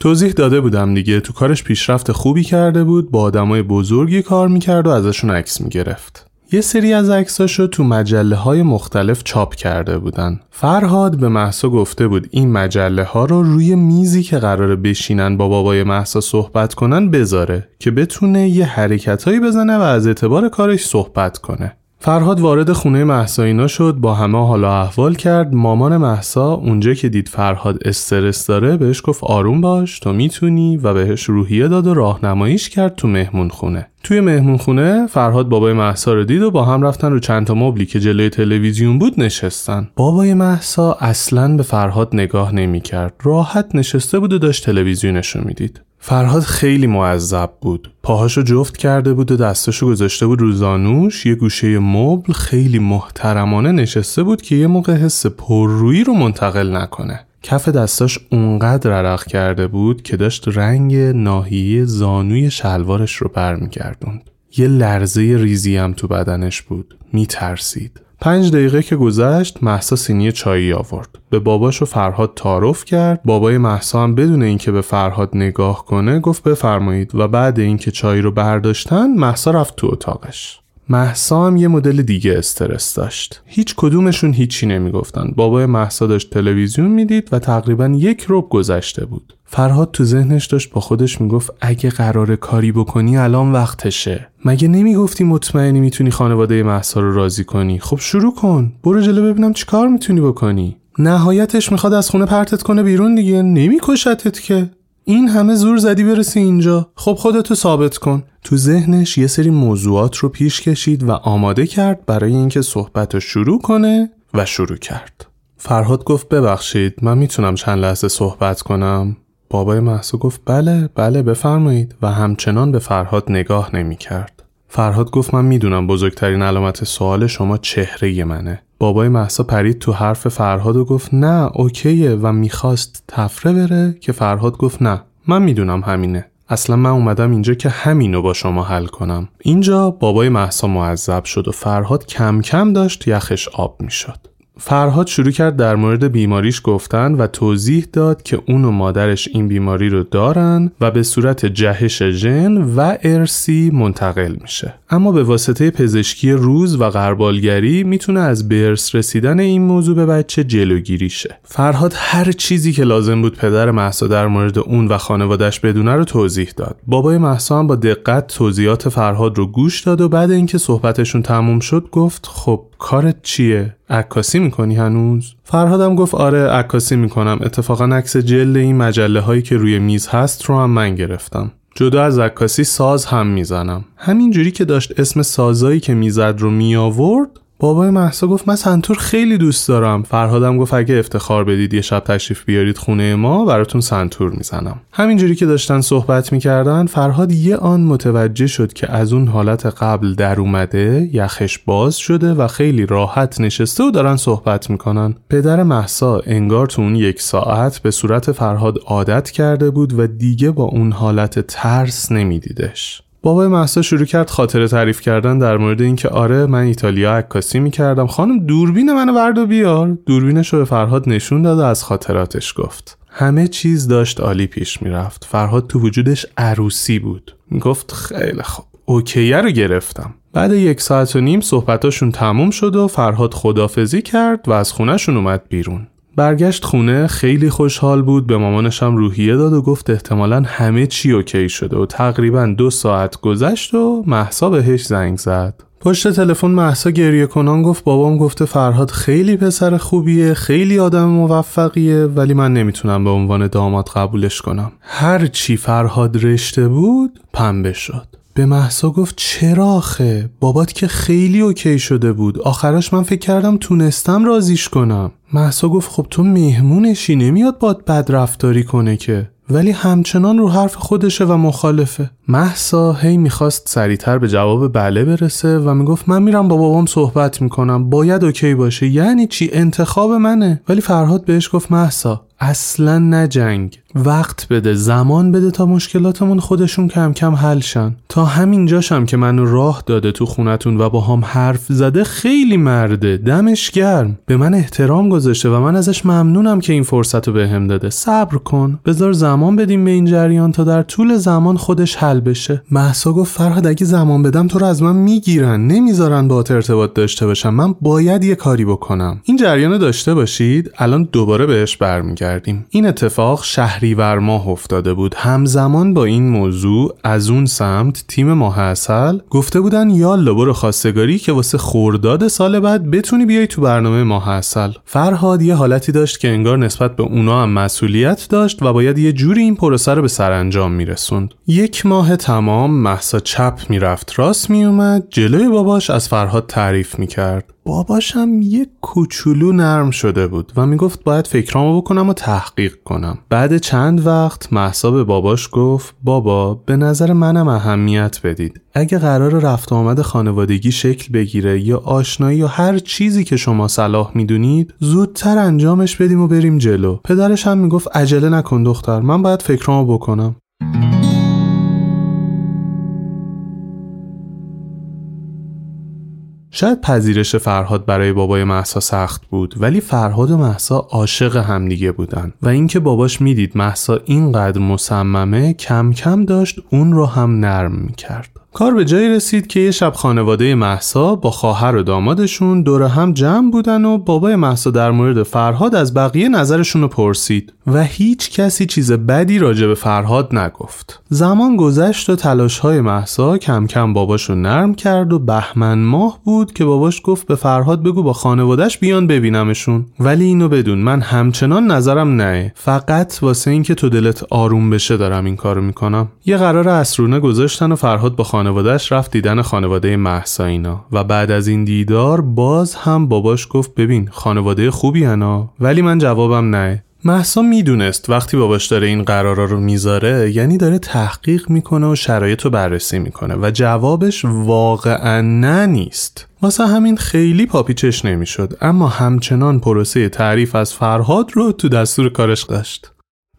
S1: توضیح داده بودم دیگه تو کارش پیشرفت خوبی کرده بود با آدمای بزرگی کار می‌کرد و ازشون عکس می‌گرفت. یه سری از عکساشو تو مجله های مختلف چاپ کرده بودن. فرهاد به محسا گفته بود این مجله ها رو روی میزی که قراره بشینن با بابای محسا صحبت کنن بذاره که بتونه یه حرکتهایی بزنه و از اعتبار کارش صحبت کنه. فرهاد وارد خونه محسا اینا شد با همه حالا احوال کرد. مامان محسا اونجا که دید فرهاد استرس داره بهش گفت آروم باش تو می‌تونی و بهش روحیه داد و راهنماییش کرد تو مهمون خونه. توی مهمون خونه فرهاد بابای محسا رو دید و با هم رفتن رو چند تا مبلی که جلوی تلویزیون بود نشستن. بابای محسا اصلا به فرهاد نگاه نمی‌کرد. راحت نشسته بود و داشت تلویزیونش رو می‌دید. فرهاد خیلی معذب بود. پاهاشو جفت کرده بود و دستاشو گذاشته بود رو زانوش. یه گوشه مبل خیلی محترمانه نشسته بود که یه موقع حس پررویی رو منتقل نکنه. کف دستاش اونقدر عرق کرده بود که داشت رنگ ناحیه زانوی شلوارش رو برمیگردوند. یه لرزه ریزی هم تو بدنش بود. میترسید. پنج دقیقه که گذشت محسا سینی چایی آورد. به باباش و فرهاد تعارف کرد. بابای محسا هم بدون اینکه به فرهاد نگاه کنه گفت بفرمایید. و بعد اینکه چای رو برداشتن محسا رفت تو اتاقش. محسا هم یه مدل دیگه استرس داشت. هیچ کدومشون هیچی نمی‌گفتن بابای محسا داشت تلویزیون می‌دید و تقریبا یک رب گذشته بود. فرهاد تو ذهنش داشت با خودش می‌گفت اگه قرار کاری بکنی الان وقتشه. مگه نمی‌گفتی مطمئنی می‌تونی خانواده محسا رو راضی کنی؟ خب شروع کن. برو جلو ببینم چی کار می‌تونی بکنی. نهایتش می‌خواد از خونه پرتت کنه بیرون دیگه. نمیکشتت که. این همه زور زدی برسی اینجا. خب خودتو ثابت کن. تو ذهنش یه سری موضوعات رو پیش کشید و آماده کرد برای اینکه صحبت رو شروع کنه و شروع کرد. فرهاد گفت ببخشید من می‌تونم چند لحظه صحبت کنم. بابای محسا گفت بله بله بفرمایید. و همچنان به فرهاد نگاه نمی کرد. فرهاد گفت من می‌دونم بزرگترین علامت سوال شما چهره منه. بابای محسا پرید تو حرف فرهاد و گفت نه اوکیه و می‌خواست تفره بره که فرهاد گفت نه من می‌دونم همینه. اصلا من اومدم اینجا که همینو با شما حل کنم. اینجا بابای محسا معذب شد و فرهاد کم کم داشت یخش آب می‌شد. فرهاد شروع کرد در مورد بیماریش گفتن و توضیح داد که اون و مادرش این بیماری رو دارن و به صورت جهش ژن و ارسی منتقل میشه. اما به واسطه پزشکی روز و غربالگری می‌تونه از برس رسیدن این موضوع به بچه جلوگیری شه. فرهاد هر چیزی که لازم بود پدر محسا در مورد اون و خانوادش بدونه رو توضیح داد. بابای محسا هم با دقت توضیحات فرهاد رو گوش داد و بعد اینکه صحبتشون تموم شد گفت خب کارت چیه؟ عکاسی می‌کنی هنوز؟ فرهادم گفت آره عکاسی می‌کنم. اتفاقا عکس جلد این مجله هایی که روی میز هست رو هم من گرفتم. جدا از عکاسی ساز هم می‌زنم. همینجوری که داشت اسم سازایی که می‌زد رو می آورد بابای محسا گفت من سنتور خیلی دوست دارم. فرهادم گفت اگه افتخار بدید یه شب تشریف بیارید خونه ما براتون سنتور می‌زنم. همینجوری که داشتن صحبت می‌کردن فرهاد یه آن متوجه شد که از اون حالت قبل در اومده یخش باز شده و خیلی راحت نشسته و دارن صحبت می‌کنن. پدر محسا انگار تو اون یک ساعت به صورت فرهاد عادت کرده بود و دیگه با اون حالت ترس نمیدیدش. بابای محسا شروع کرد خاطره تعریف کردن در مورد اینکه آره من ایتالیا عکاسی می‌کردم. خانم دوربین منو ورد و بیار. دوربینش رو به فرهاد نشون داد و از خاطراتش گفت. همه چیز داشت عالی پیش می‌رفت. فرهاد تو وجودش عروسی بود. می‌گفت خیلی خوب. اوکیه رو گرفتم. بعد یک ساعت و نیم صحبتاشون تموم شد و فرهاد خدافزی کرد و از خونهشون اومد بیرون. برگشت خونه خیلی خوشحال بود. به مامانش هم روحیه داد و گفت احتمالا همه چی اوکی شده و تقریبا دو ساعت گذشت و محسا بهش زنگ زد. پشت تلفن محسا گریه کنان گفت بابام گفته فرهاد خیلی پسر خوبیه خیلی آدم موفقیه ولی من نمی‌تونم به عنوان داماد قبولش کنم. هر چی فرهاد رشته بود پنبه شد. به مهسا گفت چرا آخه؟ بابات که خیلی okay شده بود. آخرش من فکر کردم تونستم راضیش کنم. مهسا گفت خب تو مهمونشی نمیاد بات بد رفتاری کنه که. ولی همچنان رو حرف خودشه و مخالفه. مهسا هی می‌خواست سریعتر به جواب بله برسه و می‌گفت من میرم با بابام صحبت می‌کنم. باید okay باشه. یعنی چی؟ انتخاب منه. ولی فرهاد بهش گفت مهسا اصلا نجنگ وقت بده زمان بده تا مشکلاتمون خودشون کم کم حل شن. تا همین جاشم که منو راه داده تو خونتون و با هم حرف زده خیلی مرده. دمش گرم. به من احترام گذاشته و من ازش ممنونم که این فرصت رو بهم داده. صبر کن. بذار زمان بدیم به این جریان تا در طول زمان خودش حل بشه. محسا گفت فرهاد اگه زمان بدم تو رو از من می‌گیرن. نمی‌ذارن با ارتباط داشته باشم. من باید یه کاری بکنم. این جریان داشته باشید؟ الان دوباره بهش برمیگردیم. این اتفاق شهریور ماه افتاده بود همزمان با این موضوع از اون سمت تیم ماه اصل گفته بودن یالا برو خواستگاری که واسه خورداد سال بعد بتونی بیای تو برنامه ماه اصل فرهاد یه حالتی داشت که انگار نسبت به اونا هم مسئولیت داشت و باید یه جوری این پروسه رو به سرانجام میرسوند. یک ماه تمام محسا چپ می‌رفت. راست میومد جلوی باباش از فرهاد تعریف می‌کرد. باباشم یه کوچولو نرم شده بود و می‌گفت باید فکرامو بکنم و تحقیق کنم. بعد چند وقت محسا باباش گفت بابا به نظر منم اهمیت بدید. اگه قرار رفت آمد خانوادگی شکل بگیره یا آشنایی یا هر چیزی که شما صلاح می‌دونید زودتر انجامش بدیم و بریم جلو. پدرش هم می‌گفت عجله نکن دختر من باید فکرامو بکنم. شاید پذیرش فرهاد برای بابای محسا سخت بود ولی فرهاد و محسا عاشق همدیگه بودن. و اینکه باباش می‌دید محسا اینقدر مصممه کم کم داشت اون رو هم نرم می‌کرد. کار به جایی رسید که یه شب خانواده محسا با خواهر و دامادشون دور هم جمع بودن و بابای محسا در مورد فرهاد از بقیه نظرشون رو پرسید و هیچ کسی چیز بدی راجع به فرهاد نگفت. زمان گذشت و تلاش های محسا کم کم باباشو نرم کرد و بهمن ماه بود که باباش گفت به فرهاد بگو با خانوادهش بیان ببینمشون. ولی اینو بدون من همچنان نظرم نه. فقط واسه اینکه تو دلت آروم بشه دارم این کارو می‌کنم. یه قرار اسرونه گذاشتن و فرهاد با خانوادهش رفت دیدن خانواده محسا اینا و بعد از این دیدار باز هم باباش گفت ببین خانواده خوبی هنا ولی من جوابم نه. محسا می‌دونست وقتی باباش داره این قرارا رو می‌ذاره یعنی داره تحقیق می‌کنه و شرایط رو بررسی می‌کنه و جوابش واقعا نه نیست. واسه همین خیلی پاپیچش نمی‌شد اما همچنان پروسه تعریف از فرهاد رو تو دستور کارش داشت.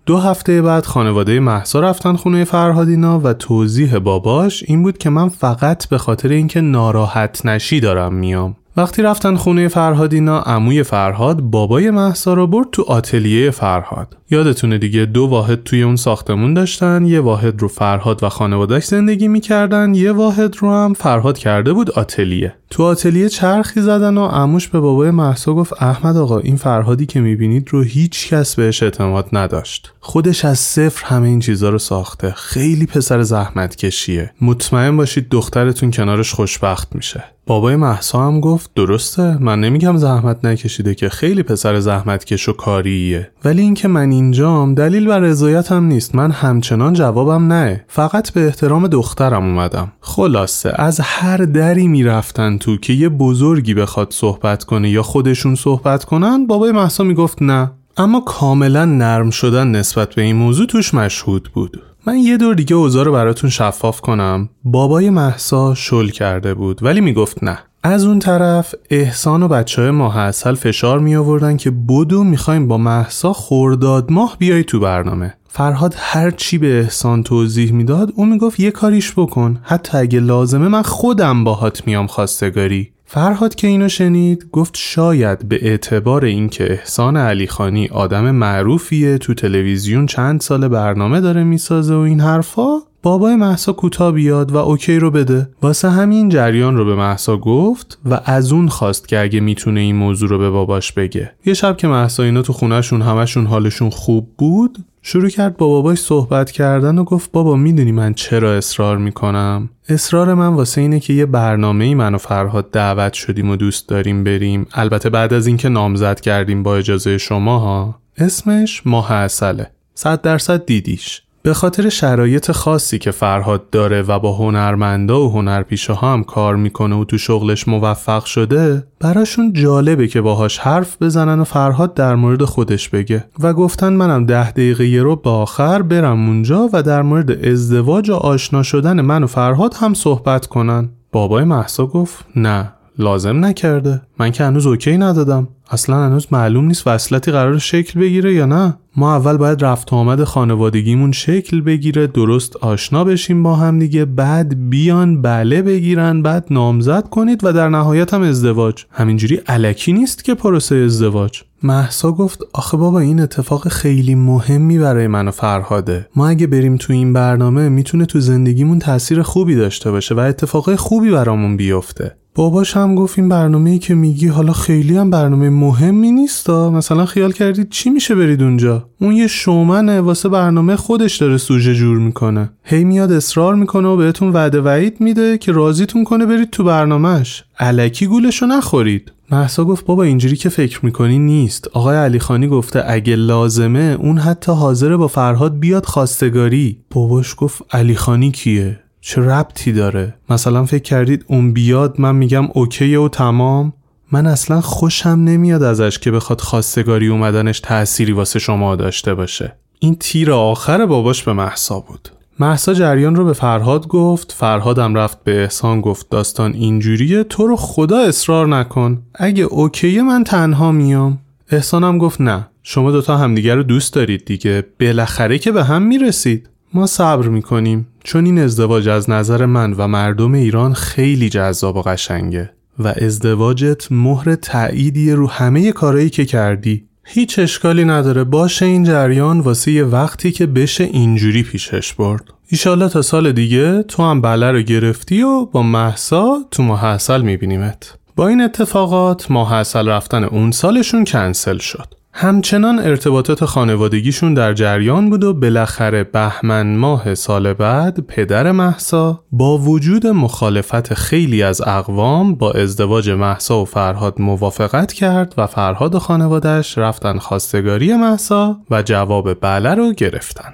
S1: دو هفته بعد خانواده محسا رفتن خونه فرهادینا و توضیح باباش این بود که من فقط به خاطر اینکه ناراحت نشی دارم میام. وقتی رفتن خونه فرهادینا عموی فرهاد بابای محسا رو برد تو آتلیه فرهاد. یادتونه دیگه دو واحد توی اون ساختمون داشتن یه واحد رو فرهاد و خانوادهش زندگی می‌کردن یه واحد رو هم فرهاد کرده بود آتلیه. تو آتلیه چرخی زدن و عموش به بابای محسا گفت احمد آقا این فرهادی که می‌بینید رو هیچ کس بهش اعتماد نداشت. خودش از صفر همه این چیزا رو ساخته. خیلی پسر زحمت کشیه مطمئن باشید دخترتون کنارش خوشبخت میشه. بابای محسا هم گفت درسته من نمیگم زحمت نکشیده که خیلی پسر زحمت کش و کاریه. ولی اینکه من اینجام دلیل بر رضایتم نیست. من همچنان جوابم نه. فقط به احترام دخترم اومدم. خلاصه از هر دری می‌رفتن تو که یه بزرگی بخواد صحبت کنه یا خودشون صحبت کنن بابای محسا می‌گفت نه. اما کاملا نرم شدن نسبت به این موضوع توش مشهود بود. من یه دور دیگه اوضاع رو براتون شفاف کنم. بابای محسا شل کرده بود ولی می‌گفت نه. از اون طرف احسان و بچه های ماه اصل فشار می آوردن که بدو می‌خوایم با محسا خورداد ماه بیای تو برنامه. فرهاد هر چی به احسان توضیح می‌داد اون می‌گفت یه کاریش بکن. حتی اگه لازمه من خودم باهات میام خواستگاری. فرهاد که اینو شنید گفت شاید به اعتبار اینکه احسان علیخانی آدم معروفیه تو تلویزیون چند سال برنامه داره می‌سازه و این حرفا بابای محسا کوتا بیاد و اوکی رو بده. واسه همین جریان رو به محسا گفت و از اون خواست که اگه می‌تونه این موضوع رو به باباش بگه. یه شب که محسا اینا تو خونهشون همشون حالشون خوب بود شروع کرد با باباش صحبت کردن و گفت بابا می‌دونی من چرا اصرار می‌کنم؟ اصرار من واسه اینه که یه برنامه ای من و فرهاد دعوت شدیم و دوست داریم بریم. البته بعد از اینکه نامزد کردیم با اجازه شما ها اسمش ماه اصله صد درصد دیدیش. به خاطر شرایط خاصی که فرهاد داره و با هنرمندا و هنرپیشه ها هم کار می‌کنه و تو شغلش موفق شده براشون جالبه که باهاش حرف بزنن و فرهاد در مورد خودش بگه. و گفتن منم ده دقیقه یه رو با آخر برم اونجا و در مورد ازدواج و آشنا شدن من و فرهاد هم صحبت کنن. بابای محسا گفت نه. لازم نکرده. من که هنوز اوکی ندادم. اصلا هنوز معلوم نیست وصلتی قرار شکل بگیره یا نه. ما اول باید رفت آمد خانوادگیمون شکل بگیره درست آشنا بشیم با هم دیگه بعد بیان بله بگیرن بعد نامزد کنید و در نهایت هم ازدواج. همینجوری علکی نیست که پروسه ازدواج. محسا گفت آخه بابا این اتفاق خیلی مهمی برای من و فرهاده. ما اگه بریم تو این برنامه می‌تونه تو زندگیمون تاثیر خوبی داشته باشه و اتفاقای خوبی برامون بیفته. باباش هم گفت این برنامه ای که میگی حالا خیلی هم برنامه مهمی نیست مثلا خیال کردید چی میشه برید اونجا؟ اون یه شومنه واسه برنامه خودش داره سوژه جور می‌کنه. هی میاد اصرار می‌کنه و بهتون وعده وعید میده که راضیتون کنه برید تو برنامهش علکی گولشو نخورید. محسا گفت بابا اینجوری که فکر می‌کنی نیست. آقای علی خانی گفته اگه لازمه اون حتی حاضره با فرهاد بیاد خواستگاری. باباش گفت علی خانی کیه؟ چه ربطی داره؟ مثلا فکر کردید اون بیاد من میگم اوکیه و تمام؟ من اصلا خوشم نمیاد ازش که بخواد خواستگاری اومدنش تأثیری واسه شما داشته باشه. این تیر آخر باباش به محسا بود. محسا جریان رو به فرهاد گفت. فرهادم رفت به احسان گفت داستان اینجوریه تو رو خدا اصرار نکن. اگه اوکیه من تنها میام. احسانم گفت نه شما دوتا همدیگر رو دوست دارید دیگه. بالاخره که به هم می‌رسید. ما صبر می‌کنیم. چون این ازدواج از نظر من و مردم ایران خیلی جذاب و قشنگه. و ازدواجت مهر تأییدی رو همه کارهایی که کردی. هیچ اشکالی نداره. باشه این جریان واسه یه وقتی که بشه اینجوری پیشش برد. ایشالله تا سال دیگه تو هم بله رو گرفتی و با محسا تو محصل میبینیمت. با این اتفاقات محصل رفتن اون سالشون کنسل شد. همچنان ارتباطات خانوادگیشون در جریان بود و بالاخره بهمن ماه سال بعد پدر محسا با وجود مخالفت خیلی از اقوام با ازدواج محسا و فرهاد موافقت کرد و فرهاد و خانوادش رفتن خواستگاری محسا و جواب بله رو گرفتن.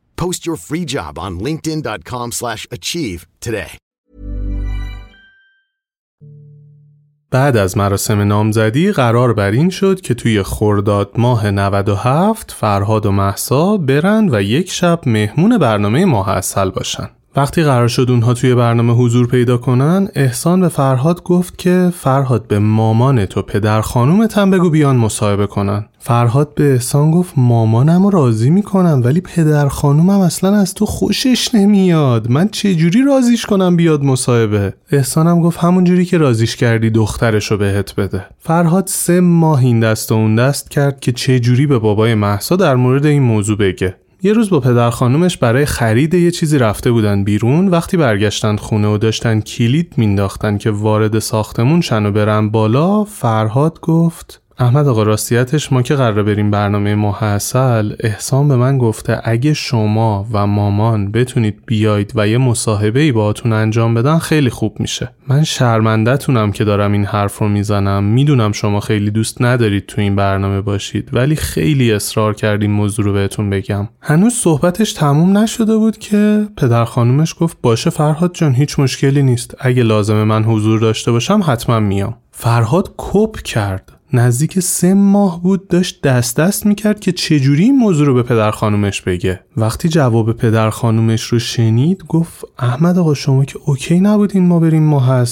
S2: Post your free job on linkedin.com slash achieve today.
S1: بعد از مراسم نامزدی قرار بر این شد که توی خرداد ماه 97 فرهاد و محسا برن و یک شب مهمون برنامه ماه اصل باشن. وقتی قرار شد اونها توی برنامه حضور پیدا کنن احسان به فرهاد گفت که فرهاد به مامان تو پدر خانومت هم بگو بیان مصاحبه کنن. فرهاد به احسان گفت مامانم راضی می‌کنم ولی پدر خانومم اصلا از تو خوشش نمیاد. من چجوری راضیش کنم بیاد مصاحبه؟ احسانم گفت همون جوری که راضیش کردی دخترشو بهت بده. فرهاد سه ماه این دست و اون دست کرد که چجوری به بابای محسا در مورد این موضوع بگه. یه روز با پدر خانومش برای خرید یه چیزی رفته بودن بیرون. وقتی برگشتن خونه و داشتن کلید مینداختن که وارد ساختمون شن و برن بالا فرهاد گفت احمد آقا راستیتش ما که قرار بریم برنامه ماه اصل احسان به من گفته اگه شما و مامان بتونید بیاید و یه مصاحبه ای باهاتون انجام بدن خیلی خوب میشه. من شرمندهتونم که دارم این حرف رو می‌زنم. می‌دونم شما خیلی دوست ندارید تو این برنامه باشید ولی خیلی اصرار کردیم موضوع رو بهتون بگم. هنوز صحبتش تموم نشده بود که پدر خانومش گفت باشه فرهاد جان هیچ مشکلی نیست. اگه لازمه من حضور داشته باشم حتما میام. فرهاد کپ کرد. نزدیک سه ماه بود داشت دست دست می‌کرد که چجوری این موضوع رو به پدر خانومش بگه. وقتی جواب پدر خانومش رو شنید گفت احمد آقا شما که OK نبودین ما بریم ماه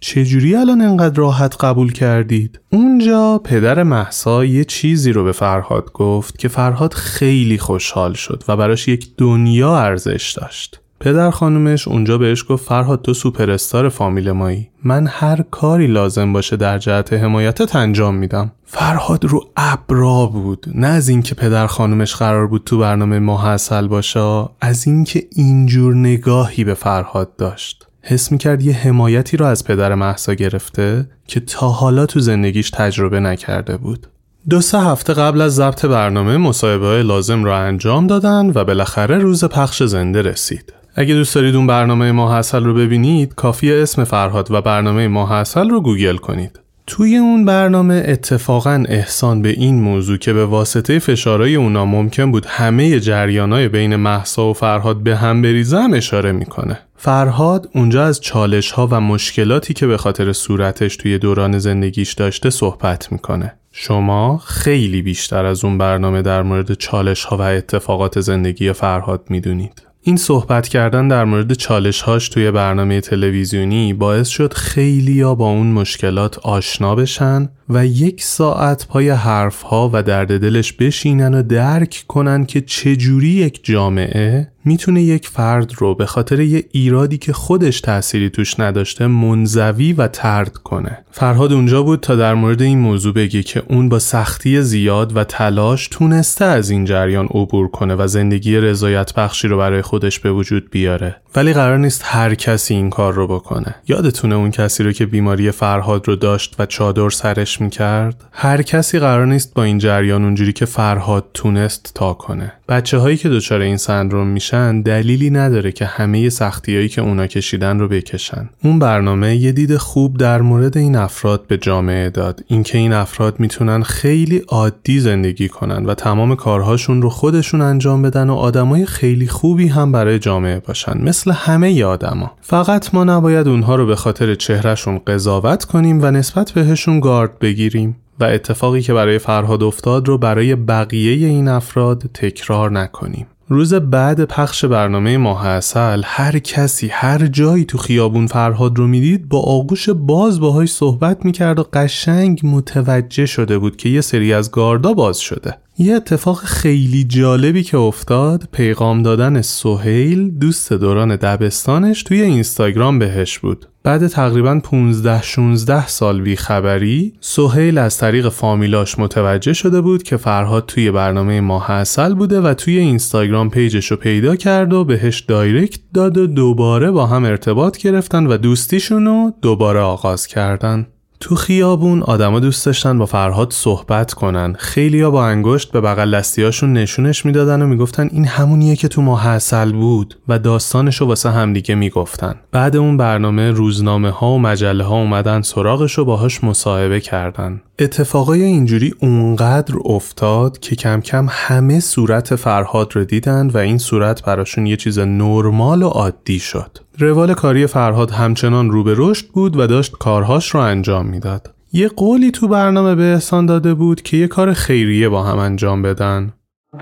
S1: چجوری الان انقدر راحت قبول کردید؟ اونجا پدر مهسا یه چیزی رو به فرهاد گفت که فرهاد خیلی خوشحال شد و براش یک دنیا ارزش داشت. پدر خانومش اونجا بهش گفت فرهاد تو سوپر استار فامیل مایی. من هر کاری لازم باشه در جهت حمایتت انجام میدم. فرهاد رو ابرا بود. نه از اینکه پدر خانومش قرار بود تو برنامه ماه عسل باشه از اینکه اینجور نگاهی به فرهاد داشت. حس می‌کرد یه حمایتی رو از پدر محسا گرفته که تا حالا تو زندگیش تجربه نکرده بود. دو سه هفته قبل از ضبط برنامه مصاحبه های لازم را انجام دادن و بالاخره روز پخش زنده رسید. اگه دوست دارید اون برنامه ماه اصل رو ببینید کافی اسم فرهاد و برنامه ماه اصل رو گوگل کنید. توی اون برنامه اتفاقا احسان به این موضوع که به واسطه فشارهای اونا ممکن بود همه جریانای بین محسا و فرهاد به هم بریزه هم اشاره می‌کنه. فرهاد اونجا از چالش ها و مشکلاتی که به خاطر صورتش توی دوران زندگیش داشته صحبت می‌کنه. شما خیلی بیشتر از اون برنامه در مورد چالش ها و اتفاقات زندگی فرهاد می‌دونید. این صحبت کردن در مورد چالش هاش توی برنامه تلویزیونی باعث شد خیلی ها با اون مشکلات آشنا بشن و یک ساعت پای حرف ها و درد دلش بشینن و درک کنن که چجوری یک جامعه می‌تونه یک فرد رو به خاطر یه ایرادی که خودش تأثیری توش نداشته منزوی و ترد کنه. فرهاد اونجا بود تا در مورد این موضوع بگه که اون با سختی زیاد و تلاش تونسته از این جریان عبور کنه و زندگی رضایت بخشی رو برای خودش به وجود بیاره. ولی قرار نیست هر کسی این کار رو بکنه. یادتونه اون کسی رو که بیماری فرهاد رو داشت و چادر سرش می‌کرد؟ هر کسی قرار نیست با این جریان اونجوری که فرهاد تونست تا کنه. بچه هایی که دچار این سندروم میشن دلیلی نداره که همه سختیایی که اونا کشیدن رو بکشن. اون برنامه یه دید خوب در مورد این افراد به جامعه داد. اینکه این افراد می‌تونن خیلی عادی زندگی کنن و تمام کارهاشون رو خودشون انجام بدن و آدمای خیلی خوبی هم برای جامعه باشن. مثل همه آدما. فقط ما نباید اونها رو به خاطر چهرهشون قضاوت کنیم و نسبت بهشون گارد بگیریم. و اتفاقی که برای فرهاد افتاد رو برای بقیه این افراد تکرار نکنیم. روز بعد پخش برنامه ماه عسل هر کسی هر جایی تو خیابون فرهاد رو می‌دید با آغوش باز باهاش صحبت می‌کرد و قشنگ متوجه شده بود که یه سری از گاردا باز شده یه اتفاق خیلی جالبی که افتاد پیغام دادن سهیل دوست دوران دبستانش توی اینستاگرام بهش بود بعد تقریبا 15 16 سال بی خبری سهیل از طریق فامیلاش متوجه شده بود که فرهاد توی برنامه ماه عسل بوده و توی اینستاگرام page ش رو پیدا کرد و بهش direct داد و دوباره با هم ارتباط گرفتن و دوستیشون رو دوباره آغاز کردن. تو خیابون آدما دوست داشتن با فرهاد صحبت کنن. خیلیا با انگشت به بغل دستیاشون نشونش می‌دادن و می‌گفتن این همونیه که تو ماه اصل بود و داستانش رو واسه همدیگه می‌گفتن. بعد اون برنامه روزنامه ها و مجله ها اومدن سراغش رو باهاش مصاحبه کردن. اتفاقای اینجوری اونقدر افتاد که کم کم همه صورت فرهاد رو دیدن و این صورت براشون یه چیز نرمال و عادی شد. روال کاری فرهاد همچنان رو به رشد بود و داشت کارهاش رو انجام می‌داد. یه قولی تو برنامه به احسان داده بود که یه کار خیریه با هم انجام بدن.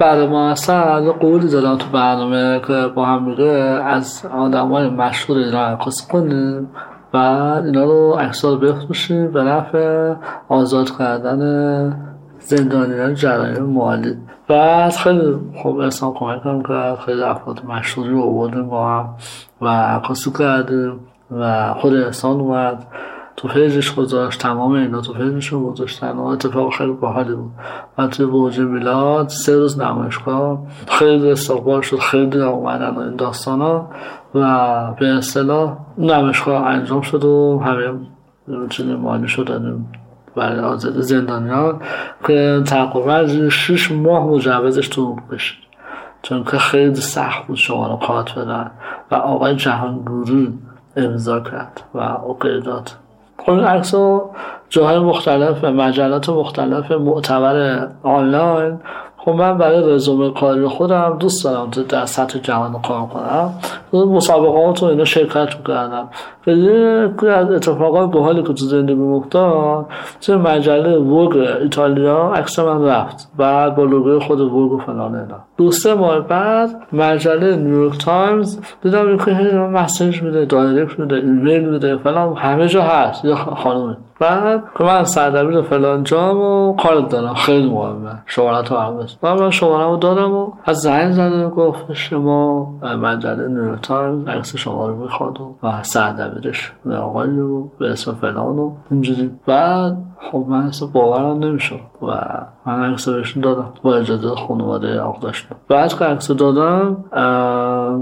S3: بعد ما اصلا قولی دادم تو برنامه که با هم میره از آدم های مشهور اینا عکاسی کنیم و اینا رو اکسال بفروشیم به نفع آزاد کردن زندانیان جرایم مالی بعد خیلی خوب احسان کمک هم کرد خیلی افراد مشهوری رو آوردیم با هم و عکاسی کردیم و خود احسان اومد. تو پیجش گذاشت تمام اینا تو پیجشون گذاشتن و اتفاق خیلی باحالی بود. و توی برج میلاد سه روز نمایشگاه خیلی استقبال شد خیلی اومدن این داستان ها و به اصطلاح نمایشگاه انجام شد و همه چیزی مالی شدن. برای زندانیان که تقریبا شش ماه مجوزش تو بشید چون که خیلی سخت بود شما رو قاط بدن و آقای جهانگوری امضا کرد و اوکی داد. خب این عکس جاهای مختلف مجلات مختلف معتبر آنلاین خب من برای رزومه کاری خودم دوست دارم تو در سطح جهان کار کنم. مسابقات و اینا شرکت می‌کردم. یکی از اتفاقات باحالی که تو زندگی افتاد تو مجله ووگ ایتالیا عکس من رفت. بعد با لوگوی خود ووگ و فلان اینا. دو سه ماه بعد مجله نیویورک تایمز دیدم که مسیج میده دایرکت میده ایمیل میده فلان همه جا هست. یه خانومه. بعد من سردبیر فلان جام و کار دارم. خیلی مهمه. شمارت رو هم من من شماره رو دادم و از زنگ زده گفت شما مجله نیویورک عکس شما رو می‌خواد و سردبیرش آقای رو به اسم فلان و اینجوری. بعد خب من اصلا باورم نمی‌شد و من عکس بهشون دادم. با اجازه خانواده آق داشتم بعد که عکس دادم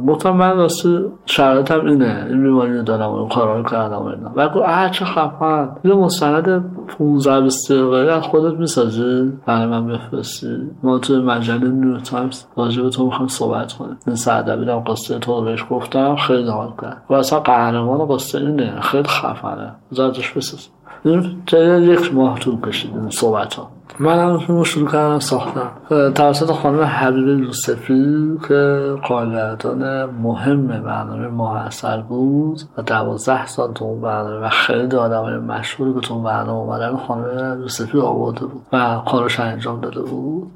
S3: گفتم من راستی شرایطم اینه. این بیماری دارم و کارا کردم اینا. و گفت اه چه خفن. یه مستند 15 20 دقیقه از خودت می‌سازی؟ برای من بفرستی. ما توی مجله نیو تایمز راجع به تو می‌خوام صحبت کنیم. این سردبیرم قصه تو رو بهش گفتم خیلی حال کرد. و اصلا قهرمان قصه اینه. خیلی خفنه. زودش بساز. این یک ماه طول کشید این صحبت ها من هم فیلم شروع کردم ساختم توسط خانم حبیب یوسفی که کارگردان مهم برنامه ماه اثر بود و دوازده سال تو اون برنامه و خیلی های مشهوری که تو اون برنامه اومدن خانم یوسفی آورده بود و کارش انجام داده بود.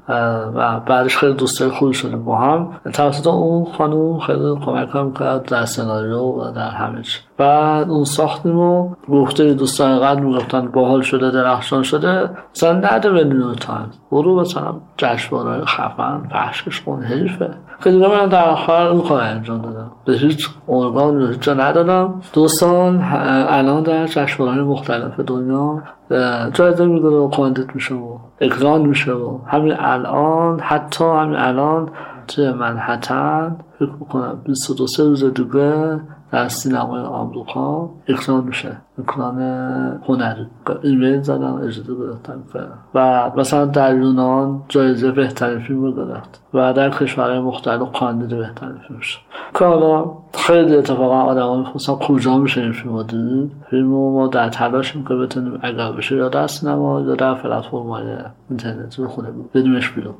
S3: و بعدش خیلی دوستای خوبی شدیم با هم. توسط اون خانم خیلی کمک هم کرد در سناریو و در همه چی. بعد اون ساختیم و گفته دوستان قدر می‌گفتن باحال شده درخشان شده مثلا نده به نیو تایمز برو مثلا جشنواره خفن پخشش کن حیفه. دیگه من در آخر اون کار انجام دادم. به هیچ ارگان یا جا ندادم. دو سال الان در جشنواره مختلف دنیا جایزه می‌گیره و کاندید میشه و اکران میشه و همین الان حتی همین الان توی منهتن فکر می‌کنم 22 روز دیگه در سینمای آمریکا اکران میشه اکران هنری ایمیل زدم اجازه گرفتم و مثلا در یونان جایزه بهترین فیلم رو گرفت و در کشورهای مختلف کاندید بهترین فیلم شد که حالا خیلی اتفاقا آدم ها می‌خواستن کجا میشه این فیلم رو دید فیلم رو ما در تلاشیم که بتونیم اگر بشه یا در سینما یا در پلتفرم های اینترنتی رو خونه بدیمش بیرون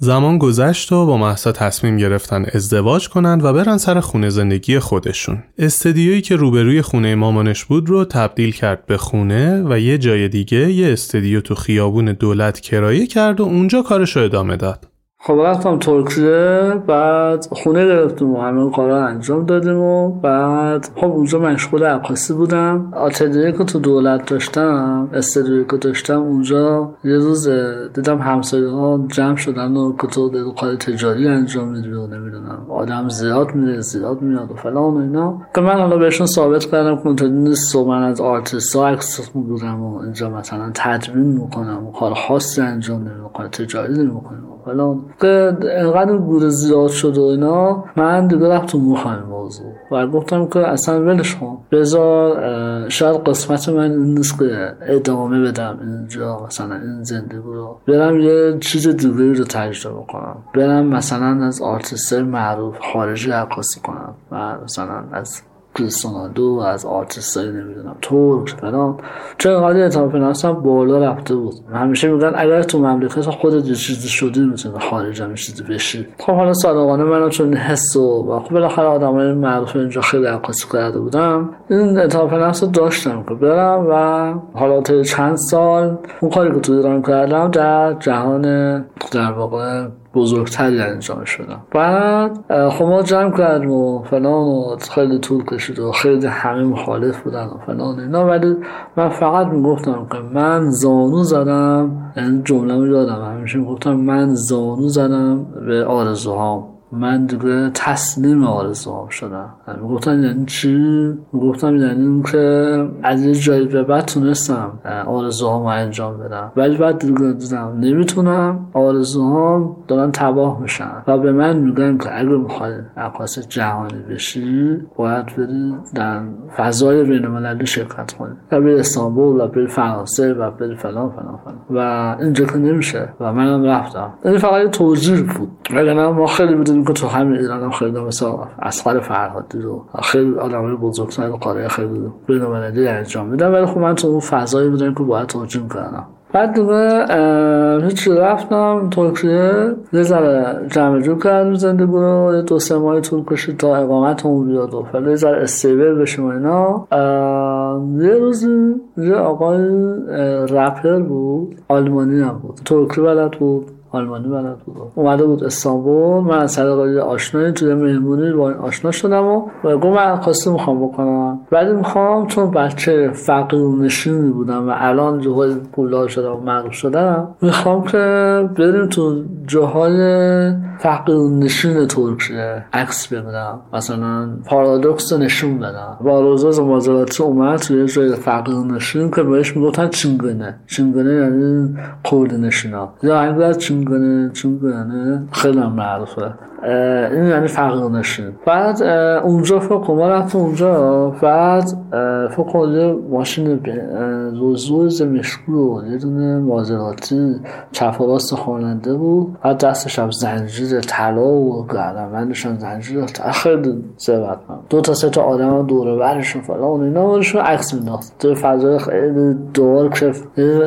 S1: زمان گذشت و با محسا تصمیم گرفتن ازدواج کنند و برن سر خونه زندگی خودشون. استدیویی که روبروی خونه مامانش بود رو تبدیل کرد به خونه و یه جای دیگه یه استدیو تو خیابون دولت کرایه کرد و اونجا کارش رو ادامه داد.
S3: خب رفتم ترکیه بعد خونه گرفتیم و همه کارا انجام دادیم و بعد خب اونجا مشغول عکاسی بودم. آتلیه که تو دولت داشتم استودیویی که داشتم اونجا یه روز دیدم همسایه ها جمع شدن و که تو کار تجاری انجام میدی و نمی‌دونم آدم زیاد میره زیاد میاد و فلان و اینا. که من حالا بهشون ثابت کردم که اونطوری نیست و من از آرتیست ها عکس بودم و اینجا مثلا تدوین می‌کنم و کار خاصی انجام نمی‌دونم کار تجاری نمی‌کنم. فلان که انقدر غر زیاد شد و اینا من دیگه رفت تو مخم موضوع. و گفتم که اصلا ولش کن. بذار شاید قسمت من این نیست ادامه بدم اینجا مثلا این زندگی رو. برم یه چیز دیگه رو تجربه کنم. برم مثلا از آرتیست معروف خارجی عکاسی کنم و مثلا از کریستیانو از آرتیست های نمی‌دونم ترک فلان. چون اینقدر اعتماد به بالا رفته بود؟ همیشه میگن اگر تو مملکت خودت یه چیزی شدی می‌تونی خارج هم چیزی بشی. خب حالا صادقانه منم چون حس و خب بالاخره آدم های معروف اینجا خیلی عکاسی کرده بودم این اعتماد به داشتم که برم و حالا تا چند سال اون کاری که تو ایران کردم در جهان در واقع بزرگتری انجام شدم. بعد خب ما جمع کردیم و فلان و خیلی طول کشید و خیلی همه مخالف بودن و فلان اینا. ولی من فقط می‌گفتم که من زانو زدم این جمله رو یادم همیشه می‌گفتم من زانو زدم به آرزوهام. من دیگه تسلیم آرزوام شدم. گفتن یعنی چی؟ گفتم یعنی که از یه جایی به بعد تونستم آرزوهام انجام بدم. ولی بعد دیگه دیدم نمی‌تونم. آرزوهام دارن تباه میشن و به من میگن که اگه می‌خوای عکاس جهانی بشی باید بری در فضای بین المللی شرکت کنی. و بری استانبول و بری فرانسه و بری فلان فلان فلان. و اینجا که نمیشه. و منم رفتم. این فقط توجیه بود. ولی ما خیلی که تو همین ایران هم خیلی مثلا اسخر فرهادی رو خیلی آدم بزرگتر قاره خیلی بین المللی انجام میدم ولی خب من تو اون فضایی بودم که باید توجیه کنم بعد دیگه هیچ رفتم ترکیه. یه ذره جمع جو کردم زندگی رو. یه دو سه ماهی طول کشید تا اقامت اون بیاد. و فعلا یه ذره استیبل بشیم و اینا. یه روز یه آقای رپر بود. آلمانی هم بود. ترکی بلد بود. آلمانی بلد بود اومده بود استانبول من از طریق آشنایی توی مهمونی با آشنا شدم و گفت من خواسته می‌خوام بکنم. ولی می‌خوام چون بچه فقیر و نشینی بودم و الان جاهای پولدار شدم و معروف شدم می‌خوام که بریم تو جاهای فقیر نشین ترکیه عکس بگیرم مثلا پارادوکس نشون بدم. با روزا مازراتی اومد توی جای فقیر نشین که بهش می‌گفتن چینگنه چینگنه یعنی کرد نشینا. یا انگار چینگنه چینگنه خیلی معروفه. این یعنی فقیر نشین بعد اونجا فکر ما رفتم اونجا. بعد فکر یه ماشین روزوز مشکو یه دونه مازراتی چپ و راست خواننده بود. بعد دستش هم زنجیر طلا و گردنبندش هم زنجیر خیلی ثروت دو تا سه تا آدم هم دوره برشون فلان اینا. برشون عکس مینداخت. تو فضای خیلی دور که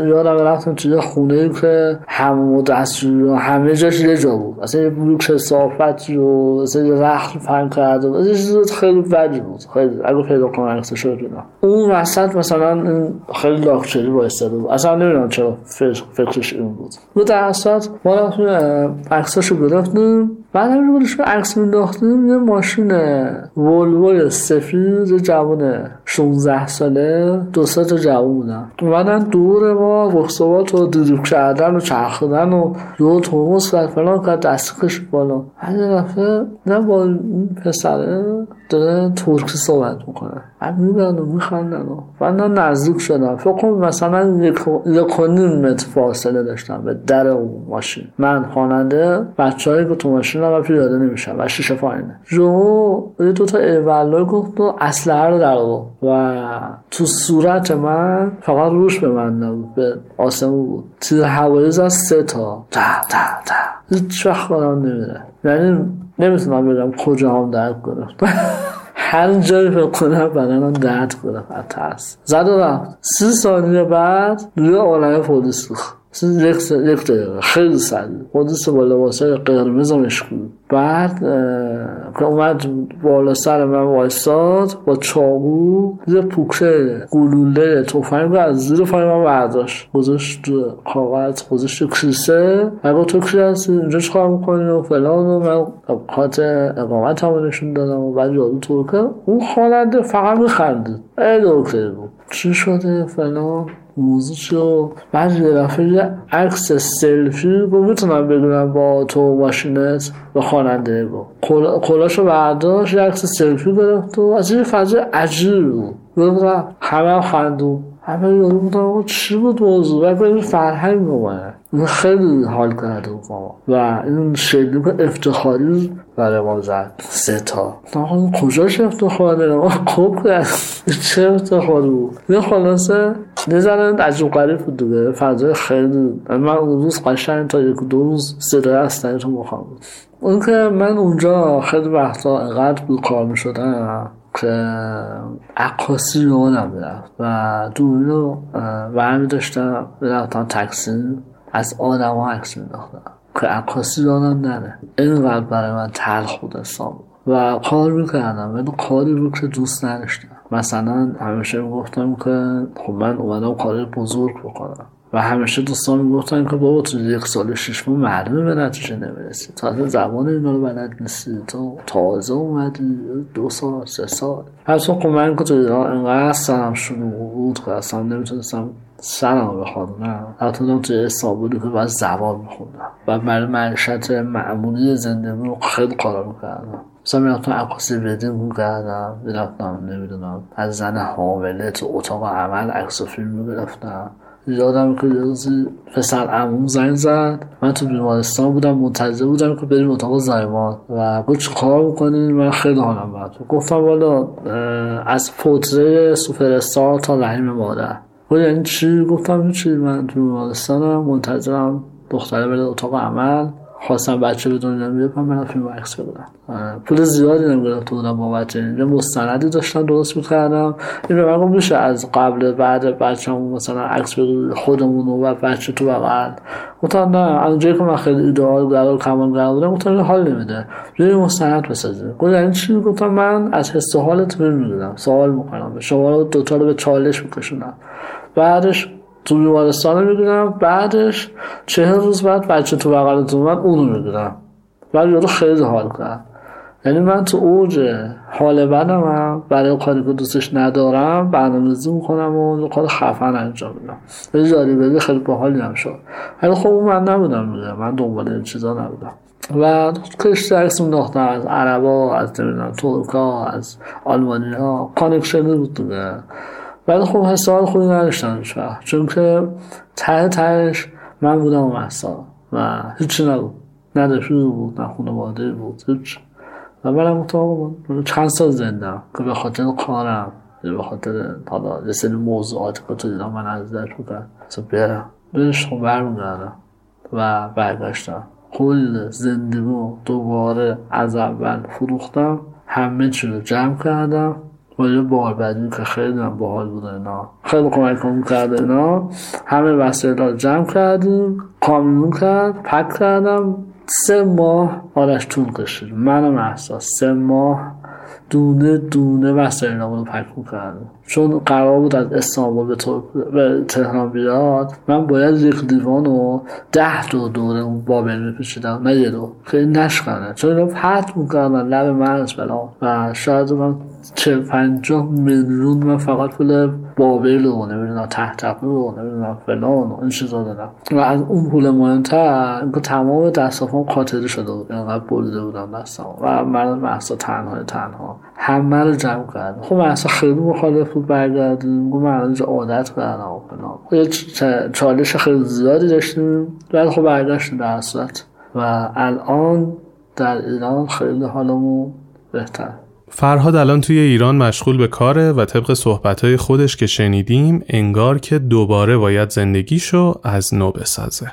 S3: یادم رفتم توی خونه که همه دستشوی و همه جاش یه جا بود. اصلا یه بلوک صاف صحبت رو مثلا رخت فهم کرده و چیز خیلی بدی بود. خیلی اگه پیدا کنم عکسش شد اینا اون وسط مثلا خیلی لاکچری با بود. اصلا نمی‌دونم چرا فکرش این بود. و در اصلا ما رفتیم عکساشو گرفتیم. بعد هم رو عکس مینداختیم یه ماشین ولوو سفید جوان 16 ساله دو سه تا جوان بودن. اومدن دور ما رخصوات و دروب کردن و چرخیدن و یه ترمز کرد فلان کرد دست کش بالا. بعد دفعه نه با این پسره داره ترکی صحبت می‌کنه. بعد می‌برن و میخندن و بعد نزدیک شدم فکر مثلا یک و نیم متر فاصله داشتم به در اون ماشین. من خواننده بچه هایی که تو ماشین هم پیاده نمیشن و شیشه پایینه. جو یه دوتا ایوالا گفت و اسلحه رو در و تو صورت من فقط روش به من نبود به آسمون بود. تیر هوایی زد سه تا. تا تا تا. هیچ وقت خودم نمیره یعنی نمی‌تونم بگم کجا هم درد گرفت هر جایی فکر کنم بدنم درد گرفت ترس. زد رفت. سی ثانیه بعد روی عالم پلیس سوخت یک دقیقه خیلی سریع پلیس با لباسای قرمز و مشکول بعد اومد بالا سر من وایستاد با چاقو زیر پوکه گلوله توفنگ از زیر پای من برداشت گذاشت کاغذ گذاشت تو کیسه و تو کیسه هستی اینجا چکار می‌کنی و فلان و من خاط اقامت هم نشون دادم و بعد یادو تو که اون خواننده فقط میخندید ای دکتر بود چی شده فلان موضوع شو بعد یه دفعه عکس سلفی رو می‌تونم بدونم با تو ماشینت به خواننده گو کلاشو برداشت یه عکس سلفی گرفت و از این فضای عجیب بود. همه هم خندون. همه یارو بودم چی بود موضوع و این فرهنگ اومد خیلی حال کرده بود و این شلیک افتخاری برای ما زد سه تا آقا کجاش افتخاره ما خوب کرد چه افتخاری بود یه خلاصه نزنن عجب غریب بود دیگه فضای خیلی من اون روز قشنگ تا یک دو روز صدای اصلی تو مخوام بود اون که من اونجا خیلی وقتا انقدر بود کار می شدن که عکاسی رو می‌رفت و دوری رو برمی داشتم می‌رفتم تکسی از آدم ها عکس میداختم که عکاسی یادم نره اینقدر برای من تلخ بود حساب و کار می‌کردم ولی کاری رو که دوست نداشتم مثلا همیشه می‌گفتم که خب من اومدم کار بزرگ بکنم و همیشه دوستان می‌گفتن که بابا تو یک سال شش ماه معلومه به نتیجه نمی‌رسی. تا زبان اینا رو بلد نیستی. تو تازه اومدی. دو سال سه سال. پس خب من که تو ایران انقدر سرم شروع بود که اصلا نمی‌تونستم سرم بخوانم حتی توی استانبولی که باید زبان میخوندم. و برای معیشت معمولی زندگی رو خیلی کارا می‌کردم. مثلا می‌رفتم عکاسی بدین می‌کردم. می‌رفتم نمی‌دونم از زن حامله تو اتاق عمل عکس و فیلم می‌گرفتم. یادم که روزی پسر عموم زنگ زد. من تو بیمارستان بودم منتظر بودم که بریم اتاق زایمان و گفت چه کار می‌کنین من خیلی حالم بد گفتم والا از پوتره سوپرستار تا لحیم مادر. گفت یعنی چی؟ گفتم چی من تو بیمارستانم منتظرم دختره بره اتاق عمل. خواستم بچه به دنیا بیارم من فیلم عکس بگیرم پول زیادی نمی‌گرفته بودم با بچه اینجا مستندی داشتم درست می‌کردم این به من میشه از قبل بعد بچه همون مثلا عکس خودمون و بچه تو بغل. گفتم نه اونجایی که من خیلی ایدئال قرار کمان قرار بودم گفتم حال نمیده. روی مستند بسازیم. گفت این چی؟ گفتم من از حس حالت می‌دونم سوال می‌کنم. شما رو دوتا رو به چالش میکشونم. بعدش تو بیمارستان می‌گیرم بعدش چهل روز بعد بچه تو بغلت اومد اونو می‌گیرم بعد یارو خیلی حال کرد یعنی من تو اوج حال بدم هم برای کاری که دوستش ندارم برنامه‌ریزی می‌کنم و کار خفن انجام میدم. یه جالبه خیلی باحالی هم شد. ولی خب من نبودم میگم من دنبال این چیزا نبودم. و کشت عکس میداختم از عربا از نمی‌دونم ترکا از آلمانی ها کانکشنی بود دیگه. ولی خب حساب خوبی نداشتم چون که ته تهش من بودم و محسا و هیچی نبود. نه بود نه خانواده بود هیچ. و منم گفتم چند سال زنده که به خاطر کارم به خاطر حالا یه سری موضوعات که تو دیدم من از در بودن اصلا برم. برش خب برمیگردم و برگشتم. کل زندگی دوباره از اول فروختم همه چی رو جمع کردم. با یه بعدی که خیلی هم باحال بود اینا. خیلی کمک کرده اینا. همه وسایل جمع کردیم کامیون کرد پک کردم. سه ماه آرش طول کشید. منم احساس سه ماه دونه دونه وسایل رو پک کردم چون قرار بود از استانبول به, به تهران بیاد من باید یک دیوان و ده دو دوره اون بابل میپیشیدم نه یه دو که نشکنه. چون اینا پت می‌کردن لب مرز بلا. و شاید من چه پنجاه میلیون من فقط پول بابل و نمی‌دونم تحت و نمی‌دونم فلان و این چیزا دادم و از اون پول مهمتر اینکه تمام دستافام خاطره شده بود. اینقدر بریده بودم دستم و من محصا تنها تنها. همه رو جمع کردم. خب محصا خیلی مخالف برگردیم گفت من اینجا عادت کردم و فلان چالش خیلی زیادی داشتیم ولی خب برگشتیم در صورت. و الان در ایران خیلی حالمون بهتر
S1: فرهاد الان توی ایران مشغول به کاره و طبق صحبتهای خودش که شنیدیم انگار که دوباره باید زندگیشو از نو بسازه.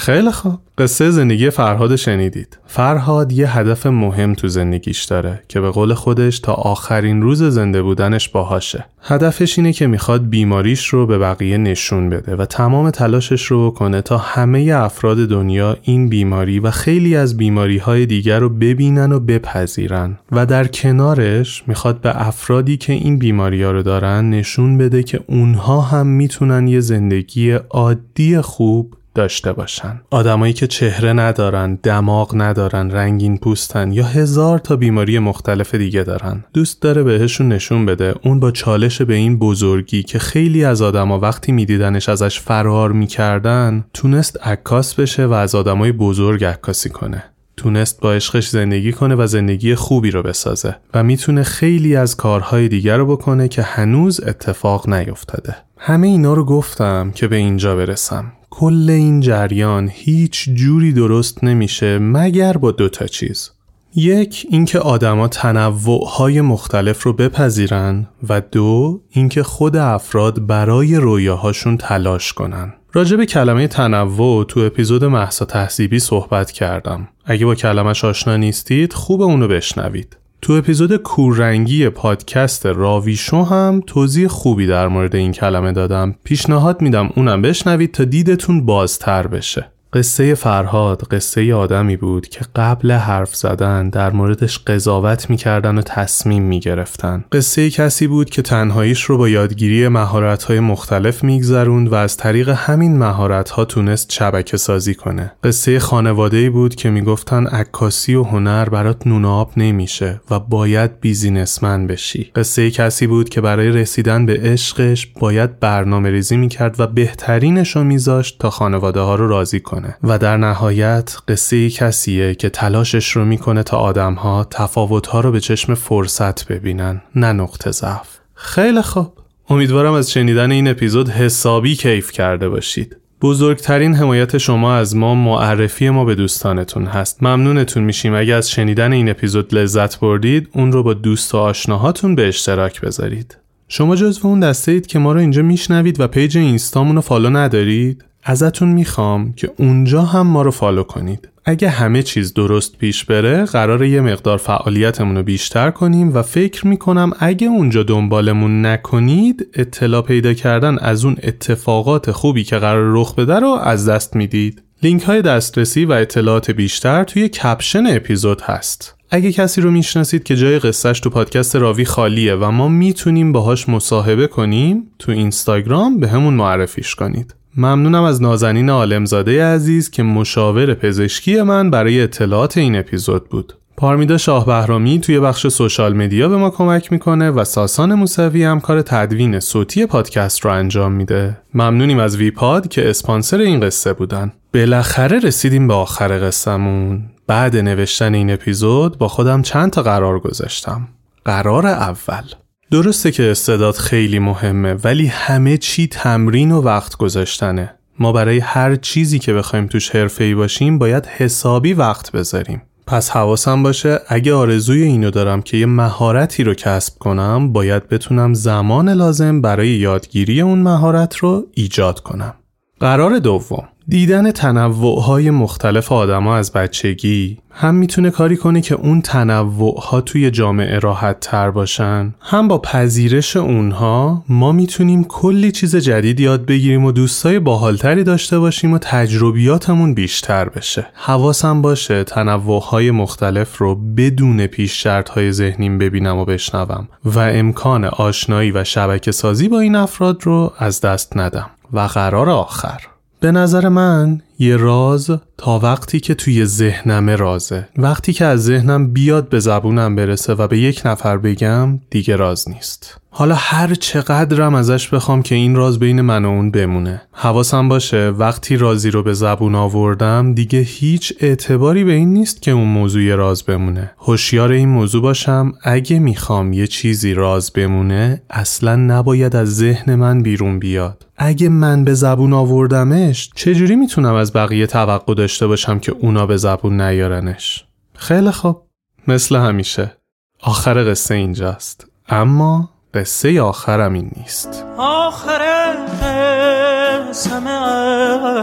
S1: خیلی خوب. قصه زندگی فرهاد شنیدید. فرهاد یه هدف مهم تو زندگیش داره که به قول خودش تا آخرین روز زنده بودنش باهاشه. هدفش اینه که می‌خواد بیماریش رو به بقیه نشون بده و تمام تلاشش رو کنه تا همه افراد دنیا این بیماری و خیلی از بیماری های دیگر رو ببینن و بپذیرن. و در کنارش می‌خواد به افرادی که این بیماری ها رو دارن نشون بده که اونها هم می‌تونن یه زندگی عادی خوب داشته باشن. آدمایی که چهره ندارن دماغ ندارن رنگین پوستن یا هزار تا بیماری مختلف دیگه دارن. دوست داره بهشون نشون بده. اون با چالش به این بزرگی که خیلی از آدما وقتی میدیدنش ازش فرار می‌کردن تونست عکاس بشه و از آدمای بزرگ عکاسی کنه. تونست با عشقش زندگی کنه و زندگی خوبی رو بسازه و می‌تونه خیلی از کارهای دیگر رو بکنه که هنوز اتفاق نیفتاده. همه اینا رو گفتم که به اینجا برسم. کل این جریان هیچ جوری درست نمیشه مگر با دوتا چیز. یک اینکه آدما تنوعهای مختلف رو بپذیرن و دو اینکه خود افراد برای رویاهاشون تلاش کنن. راجع به کلمه تنوع تو اپیزود محسا تحصیبی صحبت کردم. اگه با کلمش آشنا نیستید خوب اونو بشنوید. تو اپیزود کوررنگی پادکست راویشو هم توضیح خوبی در مورد این کلمه دادم. پیشنهاد میدم اونم بشنوید تا دیدتون بازتر بشه. قصه فرهاد قصه آدمی بود که قبل حرف زدن در موردش قضاوت می‌کردن و تصمیم می‌گرفتن. قصه کسی بود که تنهاییش رو با یادگیری مهارت‌های مختلف میگذروند و از طریق همین مهارت‌ها تونست شبکه سازی کنه. قصه خانواده‌ای بود که می‌گفتن عکاسی و هنر برات نون آب نمیشه و باید بیزینسمن بشی. قصه کسی بود که برای رسیدن به عشقش باید برنامه ریزی می‌کرد و بهترینش رو میذاشت تا خانواده ها رو راضی کنه. و در نهایت قصه کسیه که تلاشش رو می‌کنه تا آدمها تفاوتها رو به چشم فرصت ببینن نه نقطه ضعف. خیلی خوب. امیدوارم از شنیدن این اپیزود حسابی کیف کرده باشید. بزرگترین حمایت شما از ما معرفی ما به دوستانتون هست. ممنونتون میشیم. اگر از شنیدن این اپیزود لذت بردید اون رو با دوست و آشناهاتون به اشتراک بذارید. شما جزو اون دسته اید که ما رو اینجا میشنوید و page اینستامون رو follow ندارید؟ ازتون می‌خوام که اونجا هم ما رو follow کنید. اگه همه چیز درست پیش بره قراره یه مقدار فعالیتمون رو بیشتر کنیم و فکر می‌کنم اگه اونجا دنبالمون نکنید اطلاع پیدا کردن از اون اتفاقات خوبی که قراره رخ بده رو از دست می‌دید. لینک های دسترسی و اطلاعات بیشتر توی caption اپیزود هست. اگه کسی رو می‌شناسید که جای قصهش تو پادکست راوی خالیه و ما می‌تونیم باهاش مصاحبه کنیم تو اینستاگرام بهمون معرفیش کنید. ممنونم از نازنین عالمزاده عزیز که مشاور پزشکی من برای اطلاعات این اپیزود بود. پارمیدا شاه بهرامی توی بخش social media به ما کمک می‌کنه و ساسان موسوی هم کار تدوین صوتی پادکست رو انجام میده. ممنونیم از ویپاد که اسپانسر این قصه بودن. بالاخره رسیدیم به آخر قصهمون. بعد نوشتن این اپیزود با خودم چند تا قرار گذاشتم. قرار اول درسته که استعداد خیلی مهمه ولی همه چی تمرین و وقت گذاشتنه. ما برای هر چیزی که بخوایم توش ای باشیم باید حسابی وقت بذاریم. پس حواسم باشه اگه آرزوی اینو دارم که یه مهارتی رو کسب کنم باید بتونم زمان لازم برای یادگیری اون مهارت رو ایجاد کنم. قرار دوم. دیدن تنوعهای مختلف آدما از بچگی. هم می‌تونه کاری کنه که اون تنوعها توی جامعه راحت تر باشن. هم با پذیرش اونها ما می‌تونیم کلی چیز جدید یاد بگیریم و دوستای باحالتری داشته باشیم و تجربیاتمون بیشتر بشه. حواسم باشه تنوعهای مختلف رو بدون پیش های ذهنیم ببینم و بشنوم. و امکان آشنایی و شبکه سازی با این افراد رو از دست ندم. و قرار آخر. به نظر من یه راز تا وقتی که توی ذهنم رازه. وقتی که از ذهنم بیاد به زبونم برسه و به یک نفر بگم دیگه راز نیست. حالا هر چقدرم ازش بخوام که این راز بین من و اون بمونه. حواسم باشه وقتی رازی رو به زبون آوردم دیگه هیچ اعتباری به این نیست که اون موضوع راز بمونه. هوشیار این موضوع باشم اگه می‌خوام یه چیزی راز بمونه اصلا نباید از ذهن من بیرون بیاد. اگه من به زبون آوردمش چجوری می‌تونم از بقیه توقع داشته باشم که اونا به زبون نیارنش. خیلی خوب. مثل همیشه. آخر قصه اینجاست. اما قصه آخرم این نیست.
S4: آخر قصه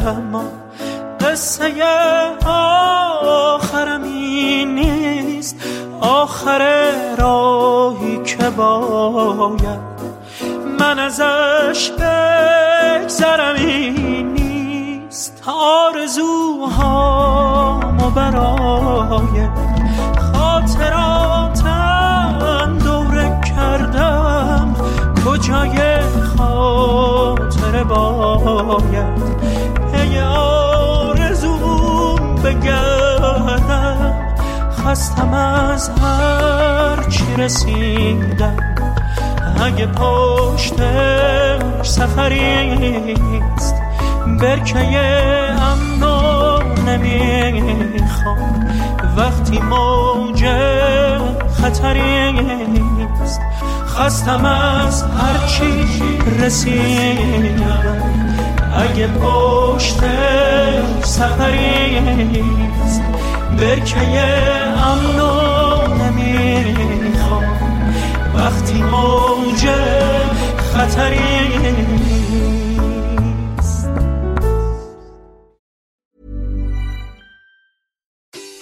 S4: اما قصه آخرم این نیست. آخر راهی که باید من ازش بگذرم این نیست آرزوهامو برای خاطراتم دوره کردم. کجای خاطر باید؟ پی آرزوم بگردم. خستم از هر چی رسیدم. اگه پشت سفریست برکه امنو نمی‌خوام. وقتی موج خطریست خستم از هرچی رسیدم. اگه پشت سفریست برکه امنو نمی‌خوام. وقتی موج خطریست